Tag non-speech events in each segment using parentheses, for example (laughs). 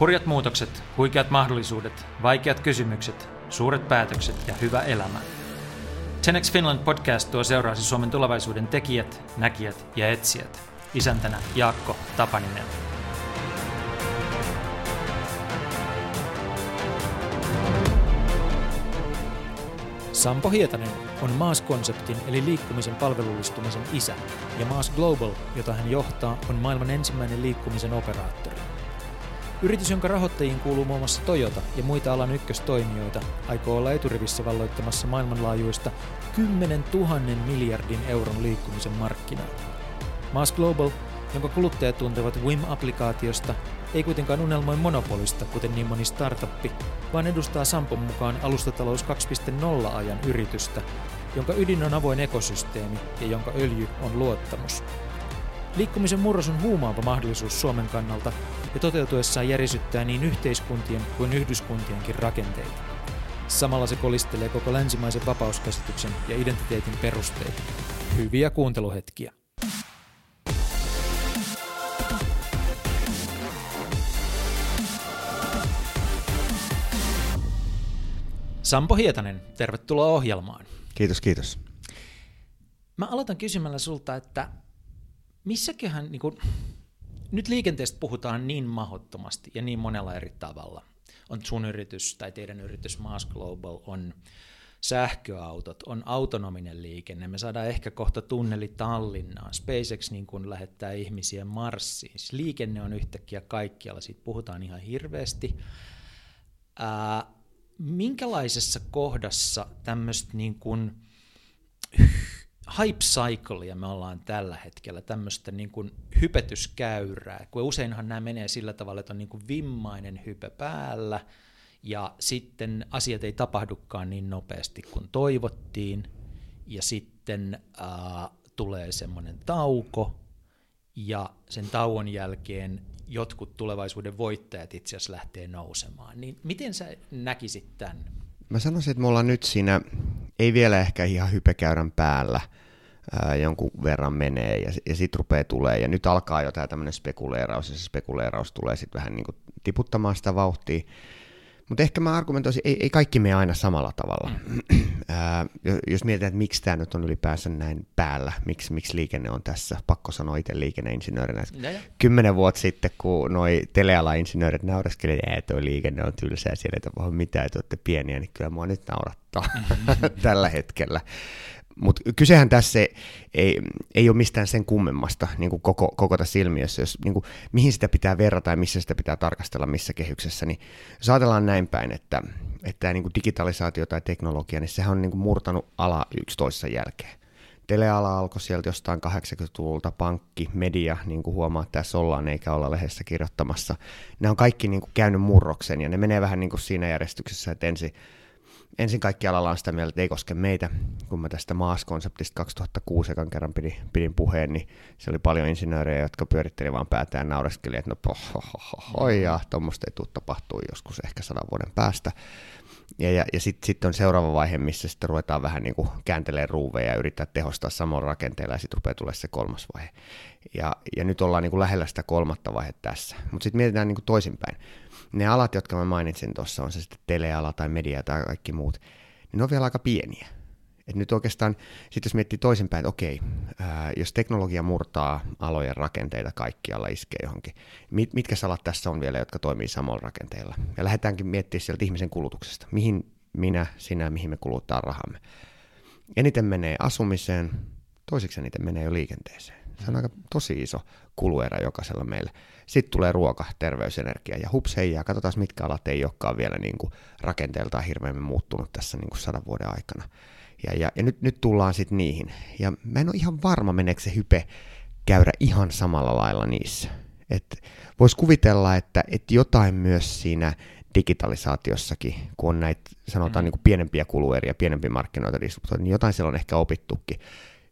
Hurjat muutokset, huikeat mahdollisuudet, vaikeat kysymykset, suuret päätökset ja hyvä elämä. 10 Finland podcast tuo seuraasi Suomen tulevaisuuden tekijät, näkijät ja etsijät. Isäntänä Jaakko Tapaninen. Sampo Hietanen on Maas-konseptin eli liikkumisen palvelullistumisen isä, ja Maas Global, jota hän johtaa, on maailman ensimmäinen liikkumisen operaattori. Yritys, jonka rahoittajiin kuuluu muun muassa Toyota ja muita alan ykköstoimijoita, aikoo olla eturivissä valloittamassa maailmanlaajuista 10 000 miljardin euron liikkumisen markkinaa. Maas Global, jonka kuluttajat tuntevat WIM-applikaatiosta, ei kuitenkaan unelmoi monopolista, kuten niin moni startuppi, vaan edustaa Sampon mukaan alustatalous 2.0 ajan yritystä, jonka ydin on avoin ekosysteemi ja jonka öljy on luottamus. Liikkumisen murros on huumaava mahdollisuus Suomen kannalta ja toteutuessaan järisyttää niin yhteiskuntien kuin yhdyskuntienkin rakenteita. Samalla se kolistelee koko länsimaisen vapauskäsityksen ja identiteetin perusteita. Hyviä kuunteluhetkiä. Sampo Hietanen, tervetuloa ohjelmaan. Kiitos, kiitos. Mä aloitan kysymällä sulta, että missäköhän, niin kun, nyt liikenteestä puhutaan niin mahottomasti ja niin monella eri tavalla. On sun yritys tai teidän yritys Mass Global, on sähköautot, on autonominen liikenne, me saadaan ehkä kohta tunneli Tallinnaan, SpaceX niin kun lähettää ihmisiä Marsiin, siis liikenne on yhtäkkiä kaikkialla, siitä puhutaan ihan hirveästi. Ää, minkälaisessa kohdassa tämmöistä niin kuin hype cyclea me ollaan tällä hetkellä, tämmöistä niin kuin hypetyskäyrää, kun useinhan nämä menee sillä tavalla, että on niin kuin vimmainen hype päällä, ja sitten asiat ei tapahdukaan niin nopeasti kuin toivottiin, ja sitten äh, tulee semmoinen tauko, ja sen tauon jälkeen jotkut tulevaisuuden voittajat itse asiassa lähtee nousemaan. Niin miten sä näkisit tämän? Mä sanoisin, että me ollaan nyt siinä, ei vielä ehkä ihan hypekäyrän päällä, ää, jonkun verran menee ja, ja sitten rupeaa tulee ja nyt alkaa jo tämä tämmöinen spekuleeraus ja se spekuleeraus tulee sitten vähän niin kuin tiputtamaan sitä vauhtia. Mutta ehkä mä argumentoisin, ei, ei kaikki mene aina samalla tavalla. Mm. (clears throat) Ää, jos mietitään, että miksi tämä nyt on ylipäänsä näin päällä, miksi, miksi liikenne on tässä, pakko sanoa itse liikenneinsinöörinä. Kymmenen vuotta sitten, kun noi teleala-insinöörit naureskelivat, että tuo liikenne on tylsää, siellä ei tapahdu mitään, että olette pieniä, niin kyllä mua nyt naurattaa (laughs) tällä hetkellä. Mutta kysehän tässä ei, ei ole mistään sen kummemmasta niin kuin koko, koko tässä ilmiössä, jos, niin kuin, mihin sitä pitää verrata ja missä sitä pitää tarkastella, missä kehyksessä, niin jos ajatellaan näin päin, että, että niin kuin digitalisaatio tai teknologia, niin sehän on niin kuin murtanut ala yksi toisessa jälkeen. Teleala alkoi sieltä jostain 80-luvulta, pankki, media, niin kuin huomaa, että tässä ollaan eikä olla lehdessä kirjoittamassa. Ne on kaikki niin kuin käynyt murroksen ja ne menee vähän niin kuin siinä järjestyksessä, että ensin ensin kaikki alalla on sitä mieltä, että ei koske meitä. Kun mä tästä maaskonseptista 2006 ekan kerran pidin, pidin puheen, niin se oli paljon insinöörejä, jotka pyöritteli vaan päätään ja naureskeli, että no pohohohoi, ja tuommoista ei tule tapahtuu joskus ehkä sadan vuoden päästä. Ja, ja, ja sitten sit on seuraava vaihe, missä sitten ruvetaan vähän niin kuin kääntelee ruuveja ja yrittää tehostaa samalla rakenteella ja sitten rupeaa tulee se kolmas vaihe. Ja, ja nyt ollaan niin kuin lähellä sitä kolmatta vaihetta tässä. Mutta sitten mietitään niin kuin toisinpäin ne alat, jotka mä mainitsin tuossa, on se sitten teleala tai media tai kaikki muut, niin ne on vielä aika pieniä. Et nyt oikeastaan, sit jos miettii toisinpäin, että okei, ää, jos teknologia murtaa alojen rakenteita kaikkialla, iskee johonkin, mit, mitkä alat tässä on vielä, jotka toimii samalla rakenteella? Ja lähdetäänkin miettimään sieltä ihmisen kulutuksesta. Mihin minä, sinä, mihin me kuluttaa rahamme? Eniten menee asumiseen, toiseksi eniten menee jo liikenteeseen. Se on aika tosi iso kuluerä jokaisella meillä. Sitten tulee ruoka, terveysenergia ja hups heijaa. Katsotaan, mitkä alat ei olekaan vielä niin kuin rakenteeltaan hirveämmin muuttunut tässä niin kuin sadan vuoden aikana. Ja, ja, ja nyt, nyt tullaan sitten niihin. Ja mä en ole ihan varma, meneekö se hype käydä ihan samalla lailla niissä. Voisi kuvitella, että, että jotain myös siinä digitalisaatiossakin, kun on näitä sanotaan mm. niin kuin pienempiä kulueriä, pienempiä markkinoita, niin jotain siellä on ehkä opittukin.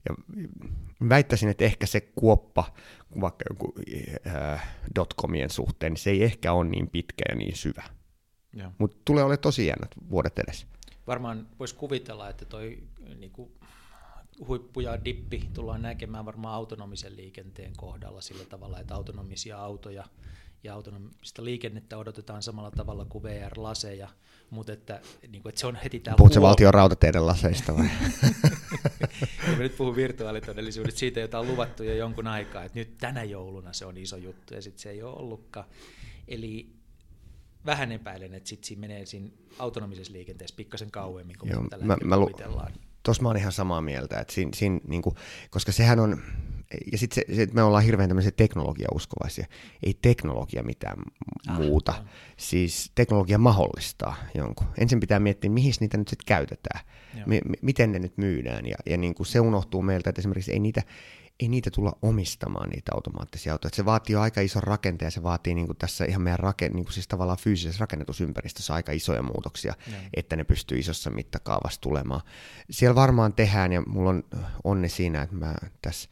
Ja väittäisin, että ehkä se kuoppa vaikka joku äh, dotcomien suhteen, niin se ei ehkä ole niin pitkä ja niin syvä. Mutta tulee olemaan tosi jännät vuodet edes. Varmaan voisi kuvitella, että toi niin kuin, huippu ja dippi tullaan näkemään varmaan autonomisen liikenteen kohdalla sillä tavalla, että autonomisia autoja ja autonomista liikennettä odotetaan samalla tavalla kuin VR-laseja, mutta että, niin kuin, että se on heti täällä Puhutko valtion rautateiden laseista vai? (laughs) ja mä nyt puhun virtuaalitodellisuudesta siitä, jota on luvattu jo jonkun aikaa, että nyt tänä jouluna se on iso juttu ja sitten se ei ole ollutkaan. Eli vähän epäilen, että sitten siinä menee siinä autonomisessa liikenteessä pikkasen kauemmin kuin Joo, tällä mä, mä, kuvitellaan. Tuossa mä oon ihan samaa mieltä, että siinä, siinä niin kuin, koska sehän on, ja sitten se, se, me ollaan hirveän tämmöisiä teknologiauskovaisia. Ei teknologia mitään ah, muuta. Siis teknologia mahdollistaa jonkun. Ensin pitää miettiä, mihin niitä nyt sitten käytetään. M- miten ne nyt myydään. Ja, ja niin kuin se unohtuu meiltä, että esimerkiksi ei niitä, ei niitä tulla omistamaan niitä automaattisia autoja. se vaatii jo aika ison rakenteen ja se vaatii niin kuin tässä ihan meidän raken, niin kuin siis tavallaan fyysisessä rakennetusympäristössä aika isoja muutoksia, ja. että ne pystyy isossa mittakaavassa tulemaan. Siellä varmaan tehdään ja mulla on onni siinä, että mä tässä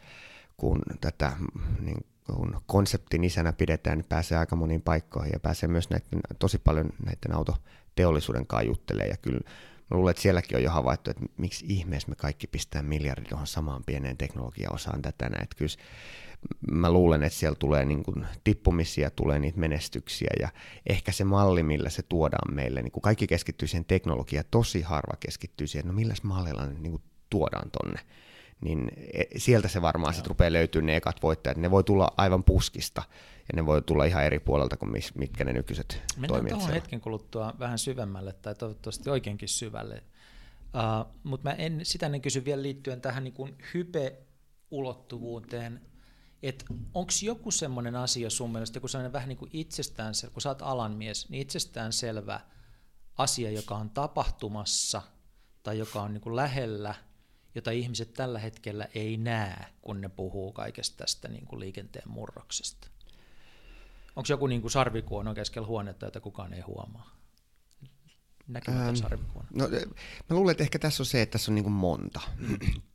kun tätä niin kun konseptin isänä pidetään, niin pääsee aika moniin paikkoihin ja pääsee myös näiden, tosi paljon näiden autoteollisuuden kanssa juttelemaan. Ja kyllä mä luulen, että sielläkin on jo havaittu, että miksi ihmeessä me kaikki pistää miljardin tuohon samaan pieneen teknologiaosaan tätä. Että kyllä mä luulen, että siellä tulee niin kuin tippumisia, tulee niitä menestyksiä ja ehkä se malli, millä se tuodaan meille, niin kuin kaikki keskittyy siihen teknologiaan, tosi harva keskittyy siihen, no milläs mallilla ne niin kuin tuodaan tonne niin e, sieltä se varmaan sitten rupeaa löytyä ne ekat voittajat. Ne voi tulla aivan puskista ja ne voi tulla ihan eri puolelta kuin mis, mitkä ne nykyiset Mennään toimijat tuohon hetken kuluttua vähän syvemmälle tai toivottavasti oikeinkin syvälle. Uh, Mutta mä en sitä en kysy vielä liittyen tähän niin kuin hype-ulottuvuuteen, että onko joku semmoinen asia sun mielestä, joku sellainen vähän niin kuin itsestään, kun sä oot alan mies, niin itsestään selvä asia, joka on tapahtumassa tai joka on niin kuin lähellä – jota ihmiset tällä hetkellä ei näe, kun ne puhuu kaikesta tästä niin kuin liikenteen murroksesta? Onko joku niin kuin sarvikuono keskellä huonetta, jota kukaan ei huomaa? Näkymätön ähm, sarvikuono. No, mä luulen, että ehkä tässä on se, että tässä on niin kuin monta.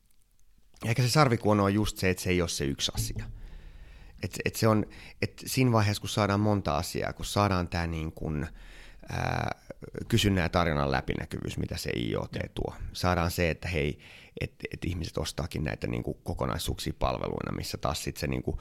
(clears throat) ehkä se sarvikuono on just se, että se ei ole se yksi asia. Et, et se on, et siinä vaiheessa, kun saadaan monta asiaa, kun saadaan tämä niin kuin, ää, kysynnän ja tarjonnan läpinäkyvyys, mitä se IoT tuo. Saadaan se, että hei, että et ihmiset ostaakin näitä niin kuin kokonaisuuksia palveluina, missä taas sit se niin kuin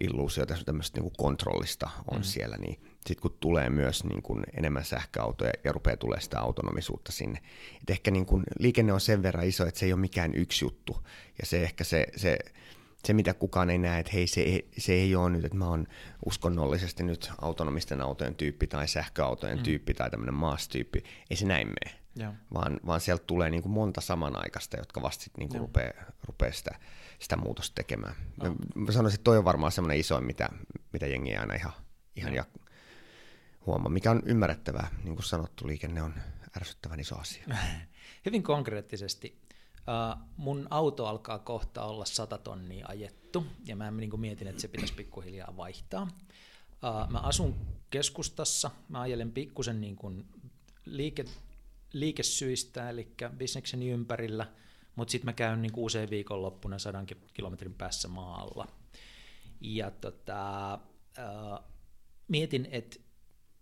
illuusio tämmöistä niin kuin kontrollista on mm. siellä, niin sitten kun tulee myös niin kuin enemmän sähköautoja ja rupeaa tulee sitä autonomisuutta sinne. Et ehkä niin kuin liikenne on sen verran iso, että se ei ole mikään yksi juttu, ja se ehkä se, se se, mitä kukaan ei näe, että hei, se, ei, se ei ole nyt, että mä oon uskonnollisesti nyt autonomisten autojen tyyppi tai sähköautojen mm. tyyppi tai tämmöinen maastyyppi, ei se näin mene. Vaan, vaan sieltä tulee niin kuin monta samanaikaista, jotka vasta sitten niin kuin rupeaa, rupeaa sitä, sitä muutosta tekemään. No. Mä, mä sanoisin, että toi on varmaan semmoinen isoin, mitä, mitä jengi aina ihan, ihan ja huomaa, mikä on ymmärrettävää. Niin kuin sanottu, liikenne on ärsyttävän iso asia. (laughs) Hyvin konkreettisesti, Uh, mun auto alkaa kohta olla 100 tonnia ajettu, ja mä niin mietin, että se pitäisi pikkuhiljaa vaihtaa. Uh, mä asun keskustassa, mä ajelen pikkusen niin kuin liike, liikesyistä, eli bisnekseni ympärillä, mutta sitten mä käyn niin usein viikonloppuna sadan kilometrin päässä maalla. Ja tota, uh, mietin, että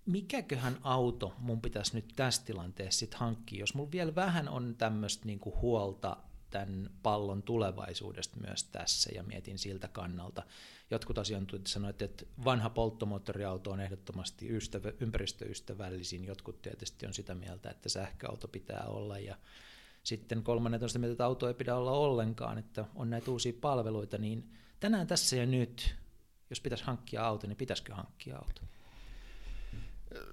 mikäköhän auto mun pitäisi nyt tässä tilanteessa sit hankkia, jos mulla vielä vähän on tämmöistä niinku huolta tämän pallon tulevaisuudesta myös tässä ja mietin siltä kannalta. Jotkut asiantuntijat sanoivat, että vanha polttomoottoriauto on ehdottomasti ystävä, ympäristöystävällisin, jotkut tietysti on sitä mieltä, että sähköauto pitää olla ja sitten kolmannen toista mieltä, että auto ei pidä olla ollenkaan, että on näitä uusia palveluita, niin tänään tässä ja nyt, jos pitäisi hankkia auto, niin pitäisikö hankkia auto?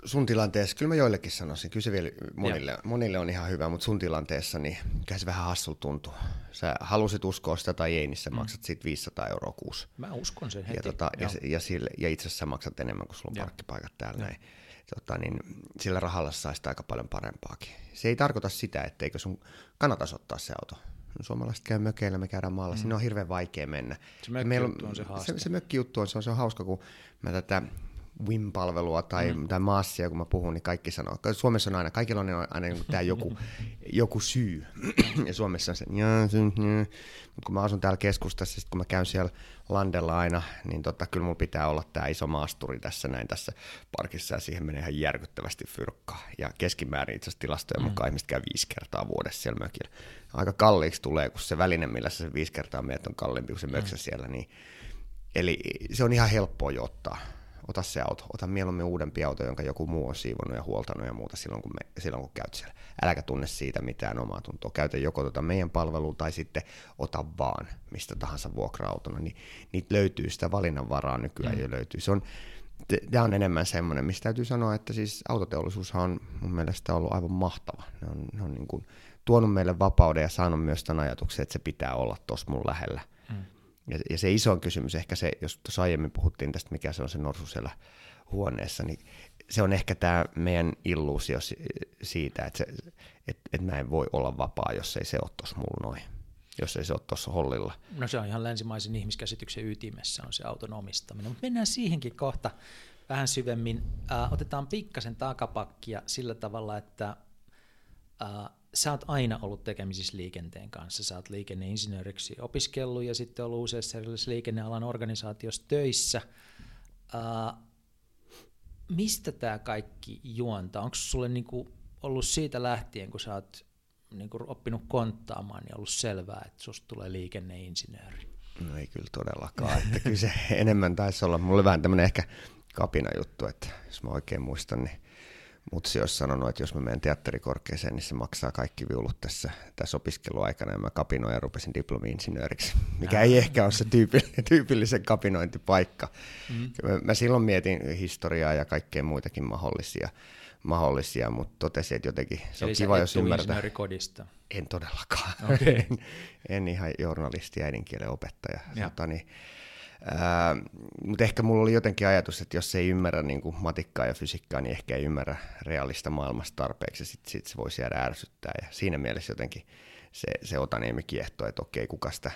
Sun tilanteessa, kyllä mä joillekin sanoisin, kyllä se vielä monille, monille on ihan hyvä, mutta sun tilanteessa, niin kyllä se vähän hassul tuntuu. Sä halusit uskoa sitä tai ei, niin sä mm. maksat siitä 500 euroa kuusi. Mä uskon sen heti. Ja, tota, ja, ja, sille, ja itse asiassa maksat enemmän kuin sulla on parkkipaikat täällä. Näin. Tota, niin sillä rahalla saisi aika paljon parempaakin. Se ei tarkoita sitä, etteikö sun kannata ottaa se auto. Suomalaiset käy mökeillä, me käydään maalla, mm. sinne on hirveän vaikea mennä. Se mökkijuttu on se haaste. Se, se on, se on, se on hauska, kun mä tätä WIM-palvelua tai, mm. tai massia, kun mä puhun, niin kaikki sanoo. Suomessa on aina, kaikilla on aina niin tämä joku, (laughs) joku syy. (clears throat) ja Suomessa on se, mutta kun mä asun täällä keskustassa, sit kun mä käyn siellä landella aina, niin tota, kyllä mulla pitää olla tämä iso maasturi tässä näin tässä parkissa, ja siihen menee ihan järkyttävästi fyrkkaa. Ja keskimäärin itse asiassa tilastojen mm. mukaan ihmiset käy viisi kertaa vuodessa siellä mökillä. Aika kalliiksi tulee, kun se väline, millä se viisi kertaa meet on kalliimpi kuin se möksä mm. siellä. Niin, eli se on ihan helppoa jo ottaa ota se auto, ota mieluummin uudempi auto, jonka joku muu on siivonut ja huoltanut ja muuta silloin, kun, me, silloin, kun käyt siellä. Äläkä tunne siitä mitään omaa tuntoa. Käytä joko tuota meidän palvelua tai sitten ota vaan mistä tahansa vuokra-autona, niin niitä löytyy, sitä valinnanvaraa nykyään mm. jo löytyy. Se on, tämä on enemmän semmoinen, mistä täytyy sanoa, että siis autoteollisuushan on mun mielestä ollut aivan mahtava. Ne on, ne on niin kuin tuonut meille vapauden ja saanut myös tämän ajatuksen, että se pitää olla tuossa mun lähellä. Ja, ja se iso kysymys, ehkä se, jos tuossa aiemmin puhuttiin tästä, mikä se on se norsu siellä huoneessa, niin se on ehkä tämä meidän illuusio siitä, että, se, että, että mä en voi olla vapaa, jos ei se ole tuossa mulla noin jos ei se ole tuossa hollilla. No se on ihan länsimaisen ihmiskäsityksen ytimessä on se auton omistaminen, mutta mennään siihenkin kohta vähän syvemmin. Äh, otetaan pikkasen takapakkia sillä tavalla, että äh, sä oot aina ollut tekemisissä liikenteen kanssa. Sä oot liikenneinsinööriksi opiskellut ja sitten ollut useissa erilaisissa liikennealan organisaatiossa töissä. Äh, mistä tämä kaikki juontaa? Onko sulle niinku ollut siitä lähtien, kun sä oot niin kuin oppinut konttaamaan, niin ollut selvää, että susta tulee liikenneinsinööri? No ei kyllä todellakaan. Että kyllä se (laughs) enemmän taisi olla, mulle vähän tämmöinen ehkä kapina juttu, että jos mä oikein muistan, niin Mutsi olisi sanonut, että jos mä menen teatterikorkeeseen, niin se maksaa kaikki viulut tässä, tässä opiskeluaikana, ja mä kapinoin ja rupesin diplomi-insinööriksi, mikä ei ehkä ole se tyypillinen, tyypillisen kapinointipaikka. Mm. Mä, mä silloin mietin historiaa ja kaikkea muitakin mahdollisia mahdollisia, mutta totesin, että jotenkin se Eli on kiva, jos ymmärtää. kodista. En todellakaan. Okay. (laughs) en, en ihan journalisti, äidinkielen opettaja. Tota, niin, ää, mutta ehkä mulla oli jotenkin ajatus, että jos ei ymmärrä niin kuin matikkaa ja fysiikkaa, niin ehkä ei ymmärrä realista maailmasta tarpeeksi, ja sitten sit se voisi jäädä ärsyttää. Ja siinä mielessä jotenkin se, se Otaniemi kiehtoo, että okei, kuka sitä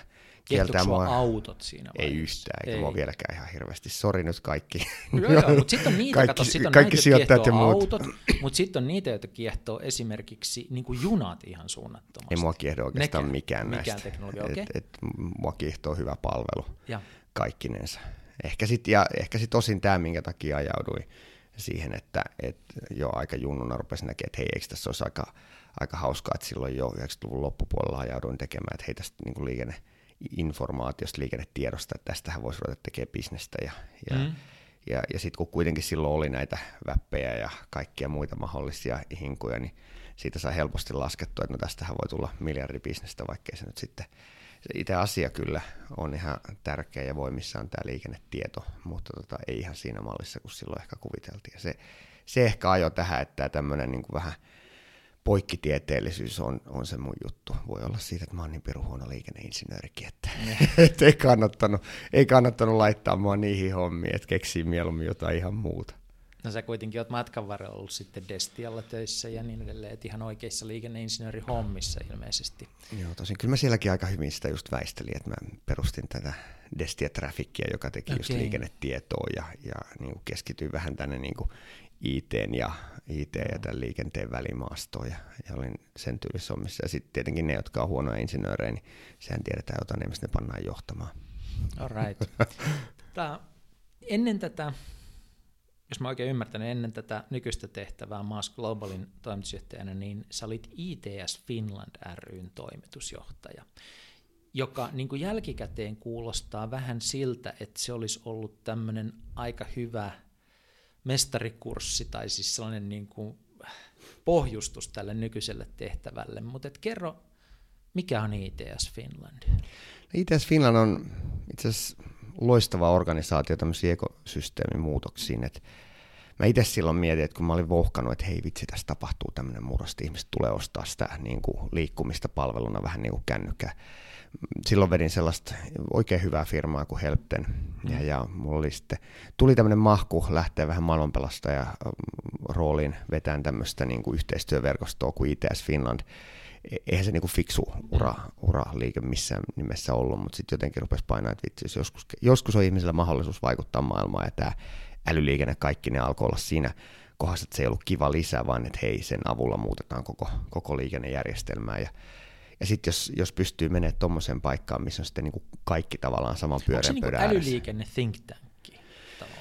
kieltää mua. autot siinä Ei yhtään, eikä ei. mua vieläkään ihan hirveästi. Sori nyt kaikki. (laughs) Joo, joo, mutta sitten on niitä, kaikki, kato, sit on kaikki näitä, sijoittajat ja muut. autot, mutta sitten on niitä, joita kiehtoo esimerkiksi niin kuin junat ihan suunnattomasti. Ei mua kiehdo oikeastaan Nekään, mikään näistä. Mikään teknologia, okay. et, et, mua kiehtoo hyvä palvelu ja. Kaikkinensa. Ehkä sitten ehkä sit osin tämä, minkä takia ajauduin siihen, että, että jo aika junnuna rupesin näkemään, että hei, eikö tässä olisi aika, aika hauskaa, että silloin jo 90-luvun loppupuolella ajauduin tekemään, että hei tästä niin liikenne, informaatiosta, liikennetiedosta, että tästähän voisi ruveta tekemään bisnestä. Ja, ja, mm. ja, ja sitten kun kuitenkin silloin oli näitä väppejä ja kaikkia muita mahdollisia hinkuja, niin siitä saa helposti laskettua, että no tästähän voi tulla miljardibisnestä, vaikkei se nyt sitten se itse asia kyllä on ihan tärkeä ja voimissaan tämä liikennetieto, mutta tota, ei ihan siinä mallissa, kun silloin ehkä kuviteltiin. Ja se, se ehkä ajo tähän, että tämmöinen niin vähän – poikkitieteellisyys on, on se mun juttu. Voi olla siitä, että mä oon niin pirun huono liikenneinsinöörikin, että, (laughs) että ei, kannattanut, ei kannattanut laittaa mua niihin hommiin, että keksii mieluummin jotain ihan muuta. No sä kuitenkin oot matkan varrella ollut sitten Destialla töissä ja niin edelleen, että ihan oikeissa liikenneinsinöörihommissa ilmeisesti. Joo, tosin kyllä mä sielläkin aika hyvin sitä just väistelin, että mä perustin tätä Destia Trafficia, joka teki okay. just liikennetietoa ja, ja niin kuin keskityin vähän tänne niin kuin IT ja, IT ja tämän liikenteen välimaastoon ja, ja olin sen tyylissä hommissa. Ja sitten tietenkin ne, jotka on huonoja insinöörejä, niin sehän tiedetään jotain, mistä ne pannaan johtamaan. All right. (laughs) Tää, ennen tätä, jos mä oikein ymmärtän, ennen tätä nykyistä tehtävää Maas Globalin toimitusjohtajana, niin sä olit ITS Finland ryn toimitusjohtaja, joka niin kuin jälkikäteen kuulostaa vähän siltä, että se olisi ollut tämmöinen aika hyvä – mestarikurssi tai siis sellainen niin kuin pohjustus tälle nykyiselle tehtävälle, mutta kerro, mikä on ITS Finland? ITS Finland on itse asiassa loistava organisaatio tämmöisiin ekosysteemimuutoksiin, että mä itse silloin mietin, että kun mä olin vohkanut, että hei vitsi, tässä tapahtuu tämmöinen murrosti, ihmiset tulee ostaa sitä niin kuin, liikkumista palveluna vähän niin kuin kännykkää silloin vedin sellaista oikein hyvää firmaa kuin Helpten. Ja, mm. ja mulla oli sitten, tuli tämmöinen mahku lähteä vähän maailmanpelastaja rooliin vetään tämmöistä niin kuin yhteistyöverkostoa kuin ITS Finland. E, eihän se niin kuin fiksu ura, ura liike missään nimessä ollut, mutta sitten jotenkin rupesi painaa, että vitsi, jos joskus, joskus on ihmisellä mahdollisuus vaikuttaa maailmaan ja tämä älyliikenne kaikki ne alkoi olla siinä kohdassa, että se ei ollut kiva lisää, vaan että hei, sen avulla muutetaan koko, koko liikennejärjestelmää. Ja ja sitten jos, jos pystyy menemään tuommoiseen paikkaan, missä on sitten niin kuin kaikki tavallaan saman pyörän Onko se niin älyliikenne think tankki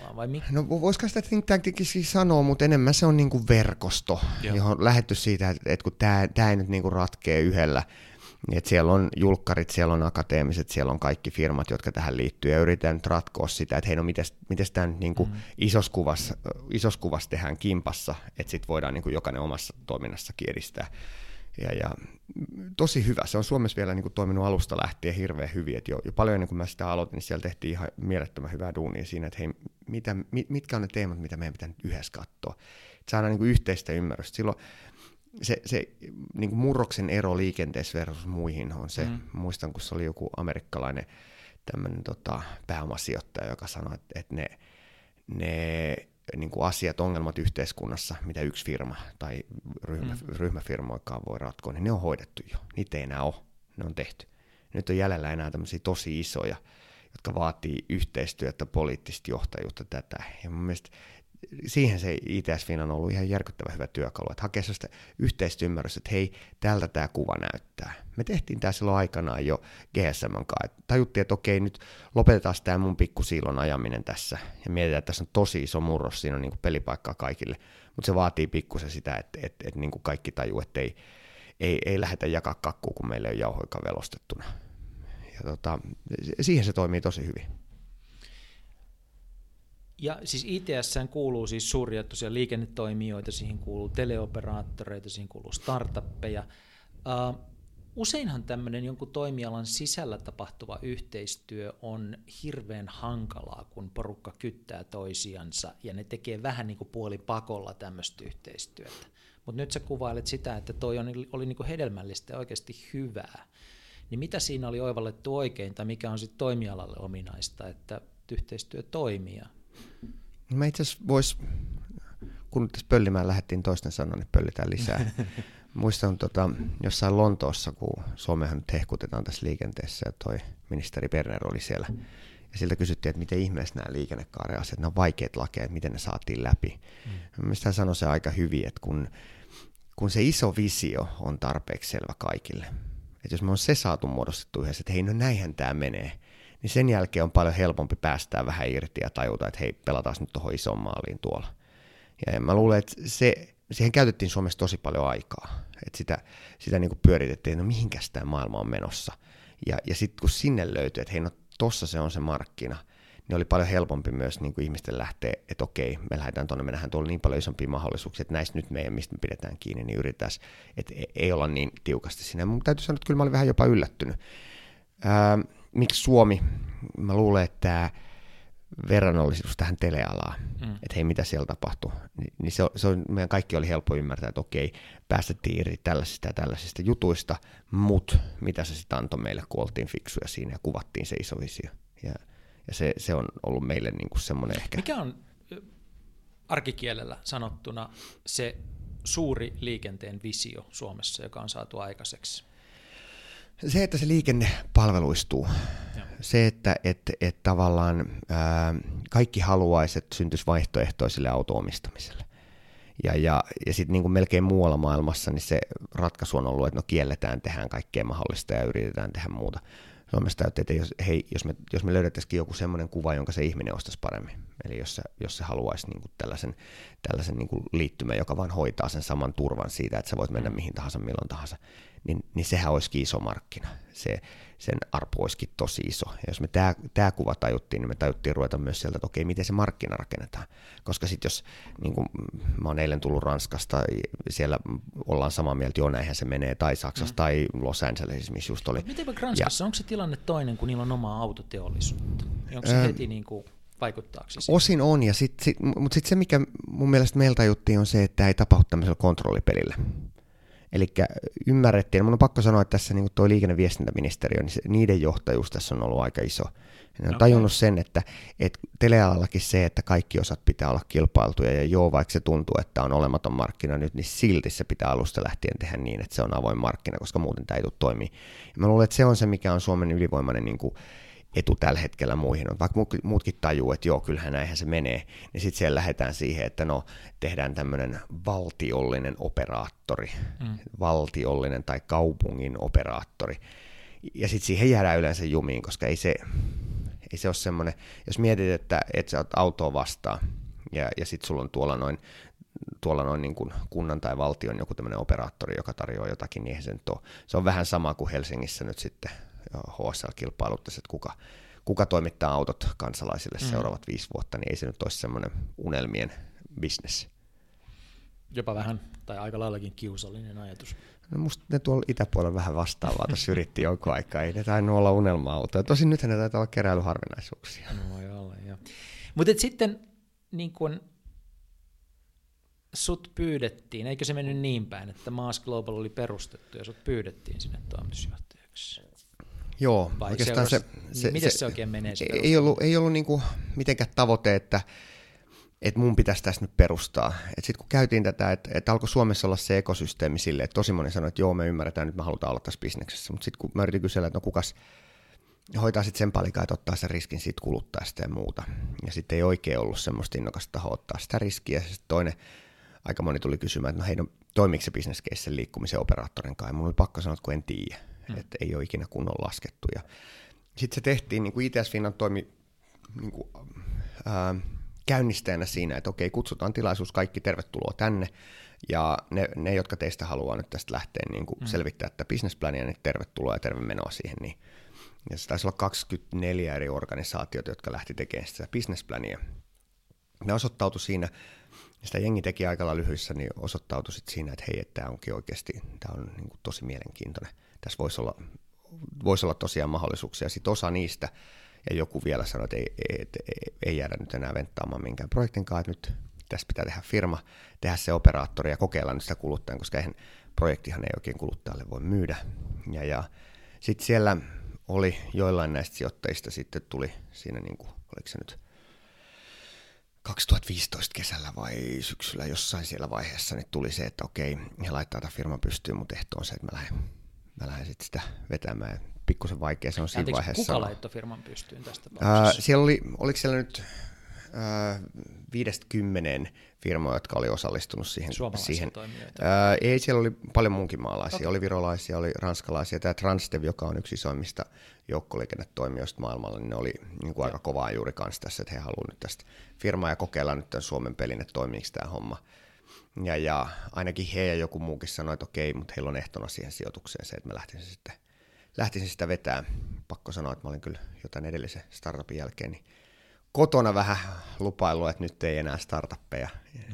tavallaan, vai mikä? No voisiko sitä think tankikin siis sanoa, mutta enemmän se on niin kuin verkosto, Joo. johon lähetty siitä, että, että kun tämä, ei nyt niin kuin ratkee yhdellä, että siellä on julkkarit, siellä on akateemiset, siellä on kaikki firmat, jotka tähän liittyy, ja yritetään nyt ratkoa sitä, että hei, no miten tämä nyt niin kuin mm. isossa, kuvassa, kuvassa tehdään kimpassa, että sitten voidaan niin kuin jokainen omassa toiminnassakin edistää. Ja, ja tosi hyvä. Se on Suomessa vielä niin kuin toiminut alusta lähtien hirveän hyvin. Et jo, jo paljon ennen kuin mä sitä aloitin, niin siellä tehtiin ihan mielettömän hyvää duunia siinä, että hei, mitä, mitkä on ne teemat, mitä meidän pitää nyt yhdessä katsoa. Et saadaan niin kuin yhteistä ymmärrystä. Silloin se, se niin kuin murroksen ero liikenteessä versus muihin on se, mm. muistan kun se oli joku amerikkalainen tämmöinen tota, pääomasijoittaja, joka sanoi, että, että ne, ne niin kuin asiat, ongelmat yhteiskunnassa, mitä yksi firma tai ryhmä, mm. ryhmäfirmoikaan voi ratkoa, niin ne on hoidettu jo. Niitä ei enää ole. Ne on tehty. Nyt on jäljellä enää tämmöisiä tosi isoja, jotka vaatii yhteistyötä, poliittista johtajuutta tätä. Ja mun mielestä siihen se ITS Fin on ollut ihan järkyttävän hyvä työkalu, että hakee sellaista yhteistymmärrystä, että hei, tältä tämä kuva näyttää. Me tehtiin tämä silloin aikanaan jo GSM kanssa, että tajuttiin, että okei, nyt lopetetaan tämä mun pikkusiilon ajaminen tässä, ja mietitään, että tässä on tosi iso murros, siinä on niin pelipaikkaa kaikille, mutta se vaatii pikkusen sitä, että, että, että niin kuin kaikki tajuu, että ei, ei, ei lähdetä jakaa kakkua, kun meillä on jauhoika velostettuna. Ja tota, siihen se toimii tosi hyvin. Ja siis ITS kuuluu siis suuria tosiaan liikennetoimijoita, siihen kuuluu teleoperaattoreita, siihen kuuluu startuppeja. Uh, useinhan tämmöinen jonkun toimialan sisällä tapahtuva yhteistyö on hirveän hankalaa, kun porukka kyttää toisiansa ja ne tekee vähän niin kuin puolipakolla tämmöistä yhteistyötä. Mutta nyt sä kuvailet sitä, että toi on, oli niin kuin hedelmällistä ja oikeasti hyvää. Niin mitä siinä oli oivallettu oikein tai mikä on sitten toimialalle ominaista, että yhteistyö toimii Mä itse asiassa vois, kun tässä pöllimään lähdettiin toisten sanoa, niin pöllitään lisää. (laughs) Muistan tota, jossain Lontoossa, kun Suomehan nyt hehkutetaan tässä liikenteessä, ja toi ministeri Berner oli siellä. Ja siltä kysyttiin, että miten ihmeessä nämä liikennekaareasiat, ne on vaikeat lakeja, että miten ne saatiin läpi. Mm. Hän sanoi se aika hyvin, että kun, kun se iso visio on tarpeeksi selvä kaikille, että jos me on se saatu muodostettu yhdessä, että hei, no näinhän tämä menee, niin sen jälkeen on paljon helpompi päästää vähän irti ja tajuta, että hei, pelataan nyt tuohon isoon maaliin tuolla. Ja mä luulen, että se, siihen käytettiin Suomessa tosi paljon aikaa. Että sitä, sitä niin kuin pyöritettiin, että no mihinkäs tämä maailma on menossa. Ja, ja sitten kun sinne löytyi, että hei, no tossa se on se markkina, niin oli paljon helpompi myös niin kuin ihmisten lähteä, että okei, me lähdetään tuonne, me nähdään tuolla niin paljon isompia mahdollisuuksia, että näistä nyt meidän, mistä me pidetään kiinni, niin yritetään, että ei olla niin tiukasti siinä. Mun täytyy sanoa, että kyllä mä olin vähän jopa yllättynyt. Ää, miksi Suomi, mä luulen, että tämä verrannollisuus tähän telealaan, mm. että hei, mitä siellä tapahtuu, niin, niin se, on, se on, meidän kaikki oli helppo ymmärtää, että okei, päästettiin irti tällaisista ja tällaisista jutuista, mutta mitä se sitten antoi meille, kun oltiin fiksuja siinä ja kuvattiin se iso visio. Ja, ja se, se on ollut meille niinku semmoinen ehkä... Mikä on arkikielellä sanottuna se suuri liikenteen visio Suomessa, joka on saatu aikaiseksi? Se, että se liikenne palveluistuu. Ja. Se, että et, et tavallaan ää, kaikki haluaisi, että syntyisi vaihtoehtoisille auto-omistamiselle. Ja, ja, ja sitten niin melkein muualla maailmassa niin se ratkaisu on ollut, että no kielletään, tehdään kaikkea mahdollista ja yritetään tehdä muuta. Suomessa täytyy, että jos, hei, jos me, jos me löydettäisikin joku semmoinen kuva, jonka se ihminen ostaisi paremmin, eli jos se, jos se haluaisi niin kuin tällaisen, tällaisen niin kuin liittymän, joka vain hoitaa sen saman turvan siitä, että sä voit mennä mihin tahansa, milloin tahansa, niin, niin sehän olisikin iso markkina. Se, sen arpo olisikin tosi iso. Ja jos me tämä, tämä kuva tajuttiin, niin me tajuttiin ruveta myös sieltä, että okei, miten se markkina rakennetaan. Koska sitten jos, niin kuin mä oon eilen tullut Ranskasta, siellä ollaan samaa mieltä, joo näinhän se menee, tai Saksassa, mm. tai Los Angelesissa, missä just oli. Miten Ranskassa, ja, onko se tilanne toinen, kun niillä on omaa autoteollisuutta? Onko se öö, heti niin kuin vaikuttaako se Osin on, ja sit, sit, mutta sitten se, mikä mun mielestä meiltä juttiin, on se, että tämä ei tapahdu tämmöisellä kontrollipelillä. Eli ymmärrettiin, mun on pakko sanoa, että tässä niin tuo liikenneviestintäministeriö, niin se, niiden johtajuus tässä on ollut aika iso. Ne on okay. tajunnut sen, että, että telealallakin se, että kaikki osat pitää olla kilpailtuja, ja joo, vaikka se tuntuu, että on olematon markkina nyt, niin silti se pitää alusta lähtien tehdä niin, että se on avoin markkina, koska muuten tämä ei tule toimia. Ja mä luulen, että se on se, mikä on Suomen ylivoimainen niin kuin, etu tällä hetkellä muihin on. Vaikka muutkin tajuu, että joo, kyllähän näinhän se menee, niin sitten siellä lähdetään siihen, että no, tehdään tämmöinen valtiollinen operaattori, mm. valtiollinen tai kaupungin operaattori. Ja sitten siihen jäädään yleensä jumiin, koska ei se, ei se ole semmoinen, jos mietit, että, että sä oot autoa vastaan, ja, ja sitten sulla on tuolla noin tuolla noin niin kuin kunnan tai valtion joku tämmöinen operaattori, joka tarjoaa jotakin, niin se nyt ole. Se on vähän sama kuin Helsingissä nyt sitten HSL-kilpailuttaisi, että kuka, kuka toimittaa autot kansalaisille mm. seuraavat viisi vuotta, niin ei se nyt olisi semmoinen unelmien bisnes. Jopa vähän, tai aika laillakin kiusallinen ajatus. No musta ne tuolla itäpuolella vähän vastaavaa tuossa yritti jonkun aikaa, ei ne tainnut olla unelma-autoja. Tosin nythän ne taitaa olla keräilyharvinaisuuksia. No voi olla, joo. Mutta sitten niin kun sut pyydettiin, eikö se mennyt niin päin, että Maas Global oli perustettu ja sut pyydettiin sinne toimitusjohtajaksi? Joo, Vai oikeastaan se, se, miten se, se oikein menee? Se ei ollut, ei ollut niinku mitenkään tavoite, että että mun pitäisi tässä nyt perustaa. Sitten kun käytiin tätä, että, että alkoi Suomessa olla se ekosysteemi sille, että tosi moni sanoi, että joo, me ymmärretään, nyt me halutaan olla tässä bisneksessä. Mutta sitten kun mä yritin kysellä, että no kukas hoitaa sitten sen palikaa, että ottaa sen riskin siitä kuluttajasta ja muuta. Ja sitten ei oikein ollut semmoista innokasta tahoa ottaa sitä riskiä. Sitten toinen, aika moni tuli kysymään, että no hei, no, toimiko se sen liikkumisen operaattorin kanssa. Ja mun oli pakko sanoa, että kun en tiedä, hmm. että ei ole ikinä kunnolla laskettu. Ja sitten se tehtiin, niin kuin ITS Finland toimi niin kuin, ää, käynnistäjänä siinä, että okei, kutsutaan tilaisuus, kaikki tervetuloa tänne, ja ne, ne jotka teistä haluaa nyt tästä lähteä niin kuin mm. selvittää tätä businessplania, niin tervetuloa ja terve menoa siihen. Niin. Ja se taisi olla 24 eri organisaatiota, jotka lähti tekemään sitä businessplania. Ne osoittautui siinä, sitä jengi teki aika lyhyissä, niin osoittautui sit siinä, että hei, että tämä onkin oikeasti, tämä on niin kuin tosi mielenkiintoinen. Tässä voisi olla, voisi olla tosiaan mahdollisuuksia. Sitten osa niistä, ja joku vielä sanoi, että ei, ei, ei, ei jäädä nyt enää venttaamaan minkään projektin kanssa, että nyt tässä pitää tehdä firma, tehdä se operaattori ja kokeilla nyt sitä kuluttajan, koska eihän projektihan ei oikein kuluttajalle voi myydä. Ja, ja sitten siellä oli joillain näistä sijoittajista sitten tuli siinä, niin kuin, oliko se nyt 2015 kesällä vai syksyllä jossain siellä vaiheessa, niin tuli se, että okei, he laittaa tämän firman pystyyn, mutta ehto on se, että mä lähden, mä lähden sitten sitä vetämään pikkusen vaikea se on siinä Anteeksi, vaiheessa. Kuka laittoi firman pystyyn tästä Uh, siellä oli, oliko siellä nyt viidestä kymmeneen firmoja, jotka oli osallistunut siihen. siihen. toimijoita? Uh, ei, siellä oli paljon munkin maalaisia. Okay. Oli virolaisia, oli ranskalaisia. Tämä Transdev, joka on yksi isoimmista joukkoliikennetoimijoista maailmalla, niin ne oli niin kuin aika kovaa juuri kanssa tässä, että he haluavat nyt tästä firmaa ja kokeilla nyt tämän Suomen pelin, että toimiiko tämä homma. Ja, ja ainakin he ja joku muukin sanoi, että okei, mutta heillä on ehtona siihen sijoitukseen se, että mä lähtisin sitten lähtisin sitä vetää. Pakko sanoa, että mä olin kyllä jotain edellisen startupin jälkeen, niin kotona vähän lupailu, että nyt ei enää startuppeja,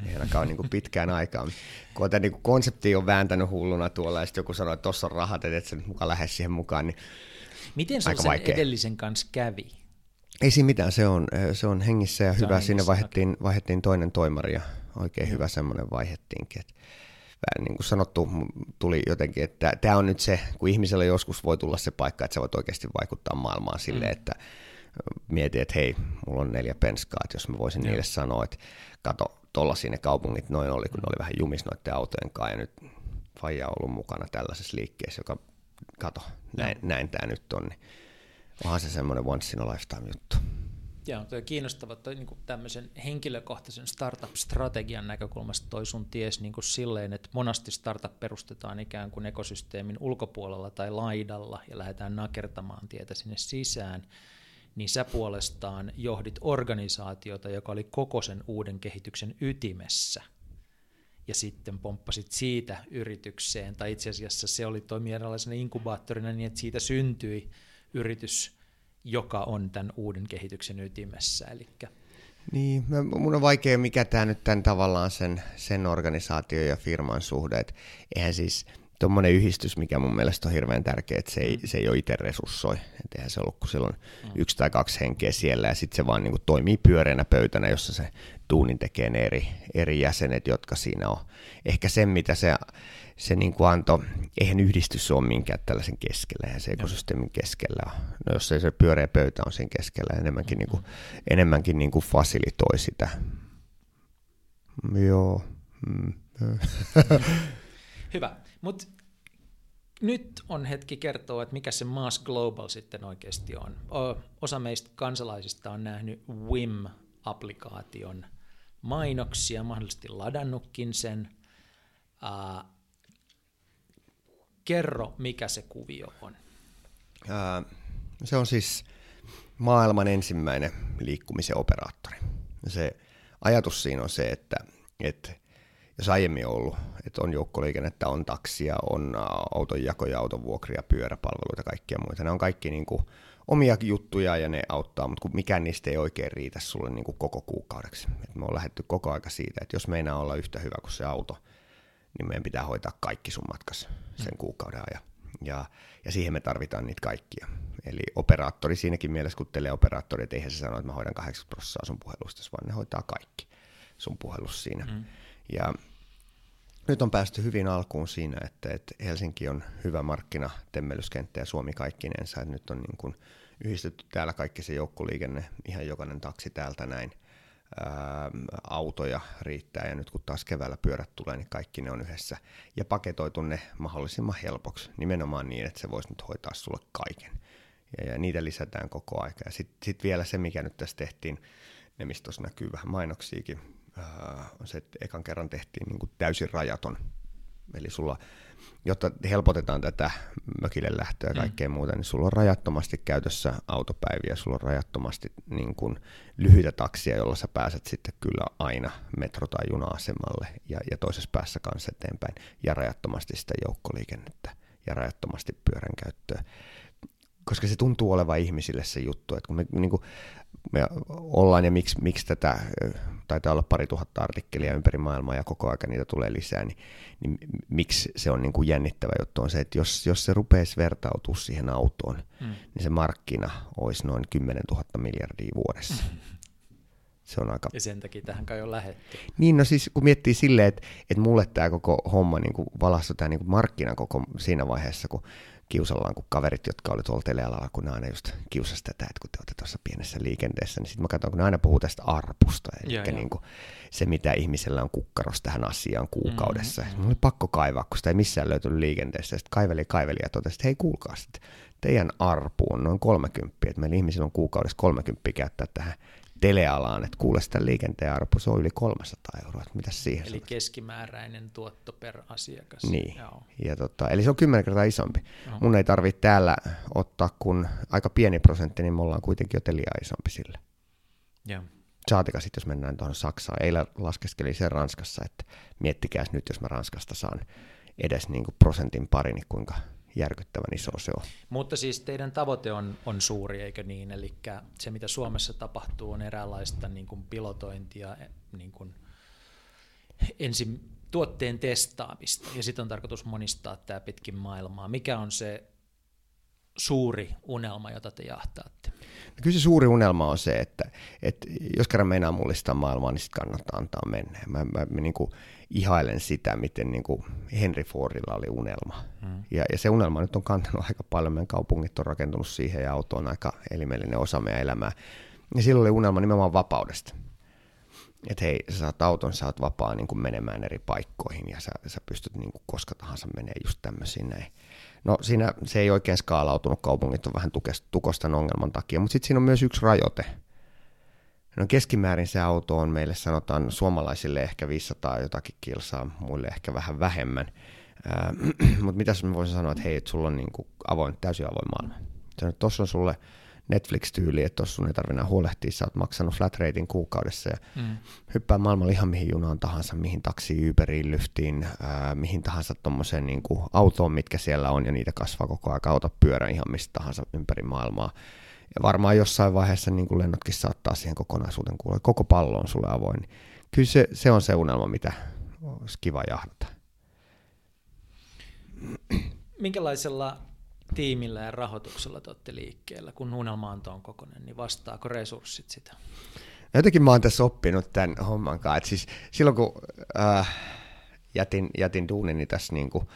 ei ainakaan niin kuin pitkään aikaan. Kun tämä niin konsepti on vääntänyt hulluna tuolla ja sitten joku sanoo, että tuossa on rahat, että et sä nyt mukaan lähde siihen mukaan, niin Miten se sen edellisen kanssa kävi? Ei siinä mitään, se on, se on hengissä ja se hyvä. Sinne vaihdettiin, vaihdettiin toinen toimari ja oikein hyvä semmoinen vaihettiinkin. Että niin kuin sanottu, tuli jotenkin, että tämä on nyt se, kun ihmisellä joskus voi tulla se paikka, että sä voit oikeasti vaikuttaa maailmaan silleen, mm. että mietin, että hei, mulla on neljä penskaa, että jos mä voisin mm. niille sanoa, että kato, tuolla sinne kaupungit noin oli, kun ne oli vähän jumis noiden autojen kanssa, ja nyt Faija on ollut mukana tällaisessa liikkeessä, joka, kato, näin, näin tämä nyt on, niin onhan se semmoinen once in a lifetime juttu. Joo, tuo kiinnostava toi, niin tämmöisen henkilökohtaisen startup-strategian näkökulmasta toi sun ties niin kuin silleen, että monasti startup perustetaan ikään kuin ekosysteemin ulkopuolella tai laidalla ja lähdetään nakertamaan tietä sinne sisään, niin sä puolestaan johdit organisaatiota, joka oli koko sen uuden kehityksen ytimessä ja sitten pomppasit siitä yritykseen, tai itse asiassa se oli toimi eräänlaisena inkubaattorina niin, että siitä syntyi yritys, joka on tämän uuden kehityksen ytimessä. Elikkä. Niin, mun on vaikea mikä tämä nyt tämän tavallaan sen, sen organisaatio ja firman suhde, että eihän siis tuommoinen yhdistys, mikä mun mielestä on hirveän tärkeä, että se ei, mm. se ei ole itse resurssoi. Et eihän se ollut kuin silloin mm. yksi tai kaksi henkeä siellä ja sitten se vaan niin kuin toimii pyöreänä pöytänä, jossa se tuunin tekee ne eri, eri jäsenet, jotka siinä on. Ehkä sen, mitä se se niin kuin antoi, eihän yhdistys ole minkään tällaisen keskellä, ja se ekosysteemin keskellä. No jos ei se pyöreä pöytä on siinä keskellä, enemmänkin, niin kuin, enemmänkin niin kuin fasilitoi sitä. Joo. Mm. Hyvä, mutta nyt on hetki kertoa, että mikä se Mass Global sitten oikeasti on. Osa meistä kansalaisista on nähnyt WIM-applikaation mainoksia, mahdollisesti ladannutkin sen. Kerro, mikä se kuvio on. Ää, se on siis maailman ensimmäinen liikkumisen operaattori. Se ajatus siinä on se, että, että jos aiemmin ollut, että on joukkoliikennettä, on taksia, on autonjakoja, autonvuokria, pyöräpalveluita, kaikkia muita. Ne on kaikki niin kuin omia juttuja ja ne auttaa, mutta mikään niistä ei oikein riitä sulle niin kuin koko kuukaudeksi. Et me on lähdetty koko aika siitä, että jos meinaa olla yhtä hyvä kuin se auto, niin meidän pitää hoitaa kaikki sun matkas sen kuukauden ajan. Ja, ja siihen me tarvitaan niitä kaikkia. Eli operaattori siinäkin mielessä, kun teleoperaattori, että eihän se sano, että mä hoidan 80 prosenttia sun puhelusta, vaan ne hoitaa kaikki sun puhelus siinä. Mm. Ja nyt on päästy hyvin alkuun siinä, että, että Helsinki on hyvä markkina, temmelyskenttä ja Suomi kaikkinensa. Että nyt on niin kuin yhdistetty täällä kaikki se joukkoliikenne, ihan jokainen taksi täältä näin. Ää, autoja riittää ja nyt kun taas keväällä pyörät tulee, niin kaikki ne on yhdessä. Ja paketoitu ne mahdollisimman helpoksi, nimenomaan niin, että se voisi nyt hoitaa sulle kaiken. Ja, ja niitä lisätään koko aika. Ja sitten sit vielä se, mikä nyt tässä tehtiin, ne mistä tuossa näkyy vähän mainoksiakin, se, että ekan kerran tehtiin niin kuin täysin rajaton. Eli sulla, jotta helpotetaan tätä mökille lähtöä ja mm. kaikkea mm. muuta, niin sulla on rajattomasti käytössä autopäiviä, sulla on rajattomasti niin kuin lyhyitä taksia, jolla sä pääset sitten kyllä aina metro- tai juna-asemalle ja, ja toisessa päässä kanssa eteenpäin, ja rajattomasti sitä joukkoliikennettä ja rajattomasti pyörän käyttöä koska se tuntuu olevan ihmisille se juttu, että kun me, niin kuin, me ollaan ja miksi, miksi tätä, taitaa olla pari tuhatta artikkelia ympäri maailmaa ja koko aika niitä tulee lisää, niin, niin miksi se on niin kuin jännittävä juttu on se, että jos, jos se rupeisi vertautua siihen autoon, mm. niin se markkina olisi noin 10 000 miljardia vuodessa. (laughs) Se on aika... Ja sen takia tähän kai on lähetty. Niin, no siis kun miettii silleen, että, että mulle tämä koko homma niin kuin valastui tämä niin kuin markkina koko siinä vaiheessa, kun kiusallaan, kun kaverit, jotka oli tuolla telealalla, kun ne aina just kiusas tätä, että kun te olette tuossa pienessä liikenteessä, niin sitten mä katson, kun ne aina puhuu tästä arpusta, eli ja, niin kuin se, mitä ihmisellä on kukkaros tähän asiaan kuukaudessa. Mm-hmm. Mulla oli pakko kaivaa, kun sitä ei missään löytynyt liikenteessä. Sitten kaiveli kaiveli ja totesi, että hei kuulkaa sitten, teidän arpu on noin 30, että meillä ihmisillä on kuukaudessa 30 käyttää tähän telealaan, että kuule sitä liikenteen arvo, se on yli 300 euroa, että mitä siihen Eli keskimääräinen tuotto per asiakas. Niin, Joo. ja tota, eli se on kymmenen kertaa isompi. Joo. Mun ei tarvitse täällä ottaa kun aika pieni prosentti, niin me ollaan kuitenkin jo teliaa isompi sille. Joo. Saatika sitten, jos mennään tuohon Saksaan. Eilen laskeskeli sen Ranskassa, että miettikääs nyt, jos mä Ranskasta saan edes niin kuin prosentin pari, niin kuinka järkyttävän iso se on. Mutta siis teidän tavoite on, on suuri, eikö niin? Eli se, mitä Suomessa tapahtuu, on eräänlaista niin kuin pilotointia, niin kuin ensin tuotteen testaamista, ja sitten on tarkoitus monistaa tämä pitkin maailmaa. Mikä on se suuri unelma, jota te jahtaatte? Kyllä se suuri unelma on se, että, että jos kerran meinaa mullistaa maailmaa, niin sitten kannattaa antaa mennä. Mä, mä, mä niin kuin ihailen sitä, miten niin kuin Henry Fordilla oli unelma. Mm. Ja, ja se unelma nyt on kantanut aika paljon. Meidän kaupungit on rakentunut siihen ja auto on aika elimellinen osa meidän elämää. Ja silloin oli unelma nimenomaan vapaudesta. Että hei, sä saat auton, sä oot vapaa niin kuin menemään eri paikkoihin ja sä, sä pystyt niin kuin koska tahansa menee just tämmöisiin näin. No siinä se ei oikein skaalautunut, kaupungit on vähän tukostan ongelman takia, mutta sitten siinä on myös yksi rajoite. No keskimäärin se auto on meille sanotaan suomalaisille ehkä 500 jotakin kilsaa, muille ehkä vähän vähemmän. Äh, (clears throat) mutta mitä mä voisin sanoa, että hei, että sulla on niin kuin avoin, täysin avoin maailma. Tuossa on sulle Netflix-tyyli, että tuossa sun ei tarvitse huolehtia, sä oot maksanut flat ratein kuukaudessa ja mm. hyppää maailmalla ihan mihin junaan tahansa, mihin taksiin, Uberiin, Lyftiin, ää, mihin tahansa tuommoiseen niin autoon, mitkä siellä on ja niitä kasvaa koko ajan, auta pyörän ihan mistä tahansa ympäri maailmaa. Ja varmaan jossain vaiheessa niin kuin lennotkin saattaa siihen kokonaisuuden kuulla, koko pallo on sulle avoin. Kyllä se, se on se unelma, mitä olisi kiva jahdata. Minkälaisella tiimillä ja rahoituksella te olette liikkeellä, kun unelma on tuon kokoinen, niin vastaako resurssit sitä? Jotenkin mä oon tässä oppinut tämän homman kanssa. Et siis silloin kun äh, jätin, jätin duunini tässä niin kuin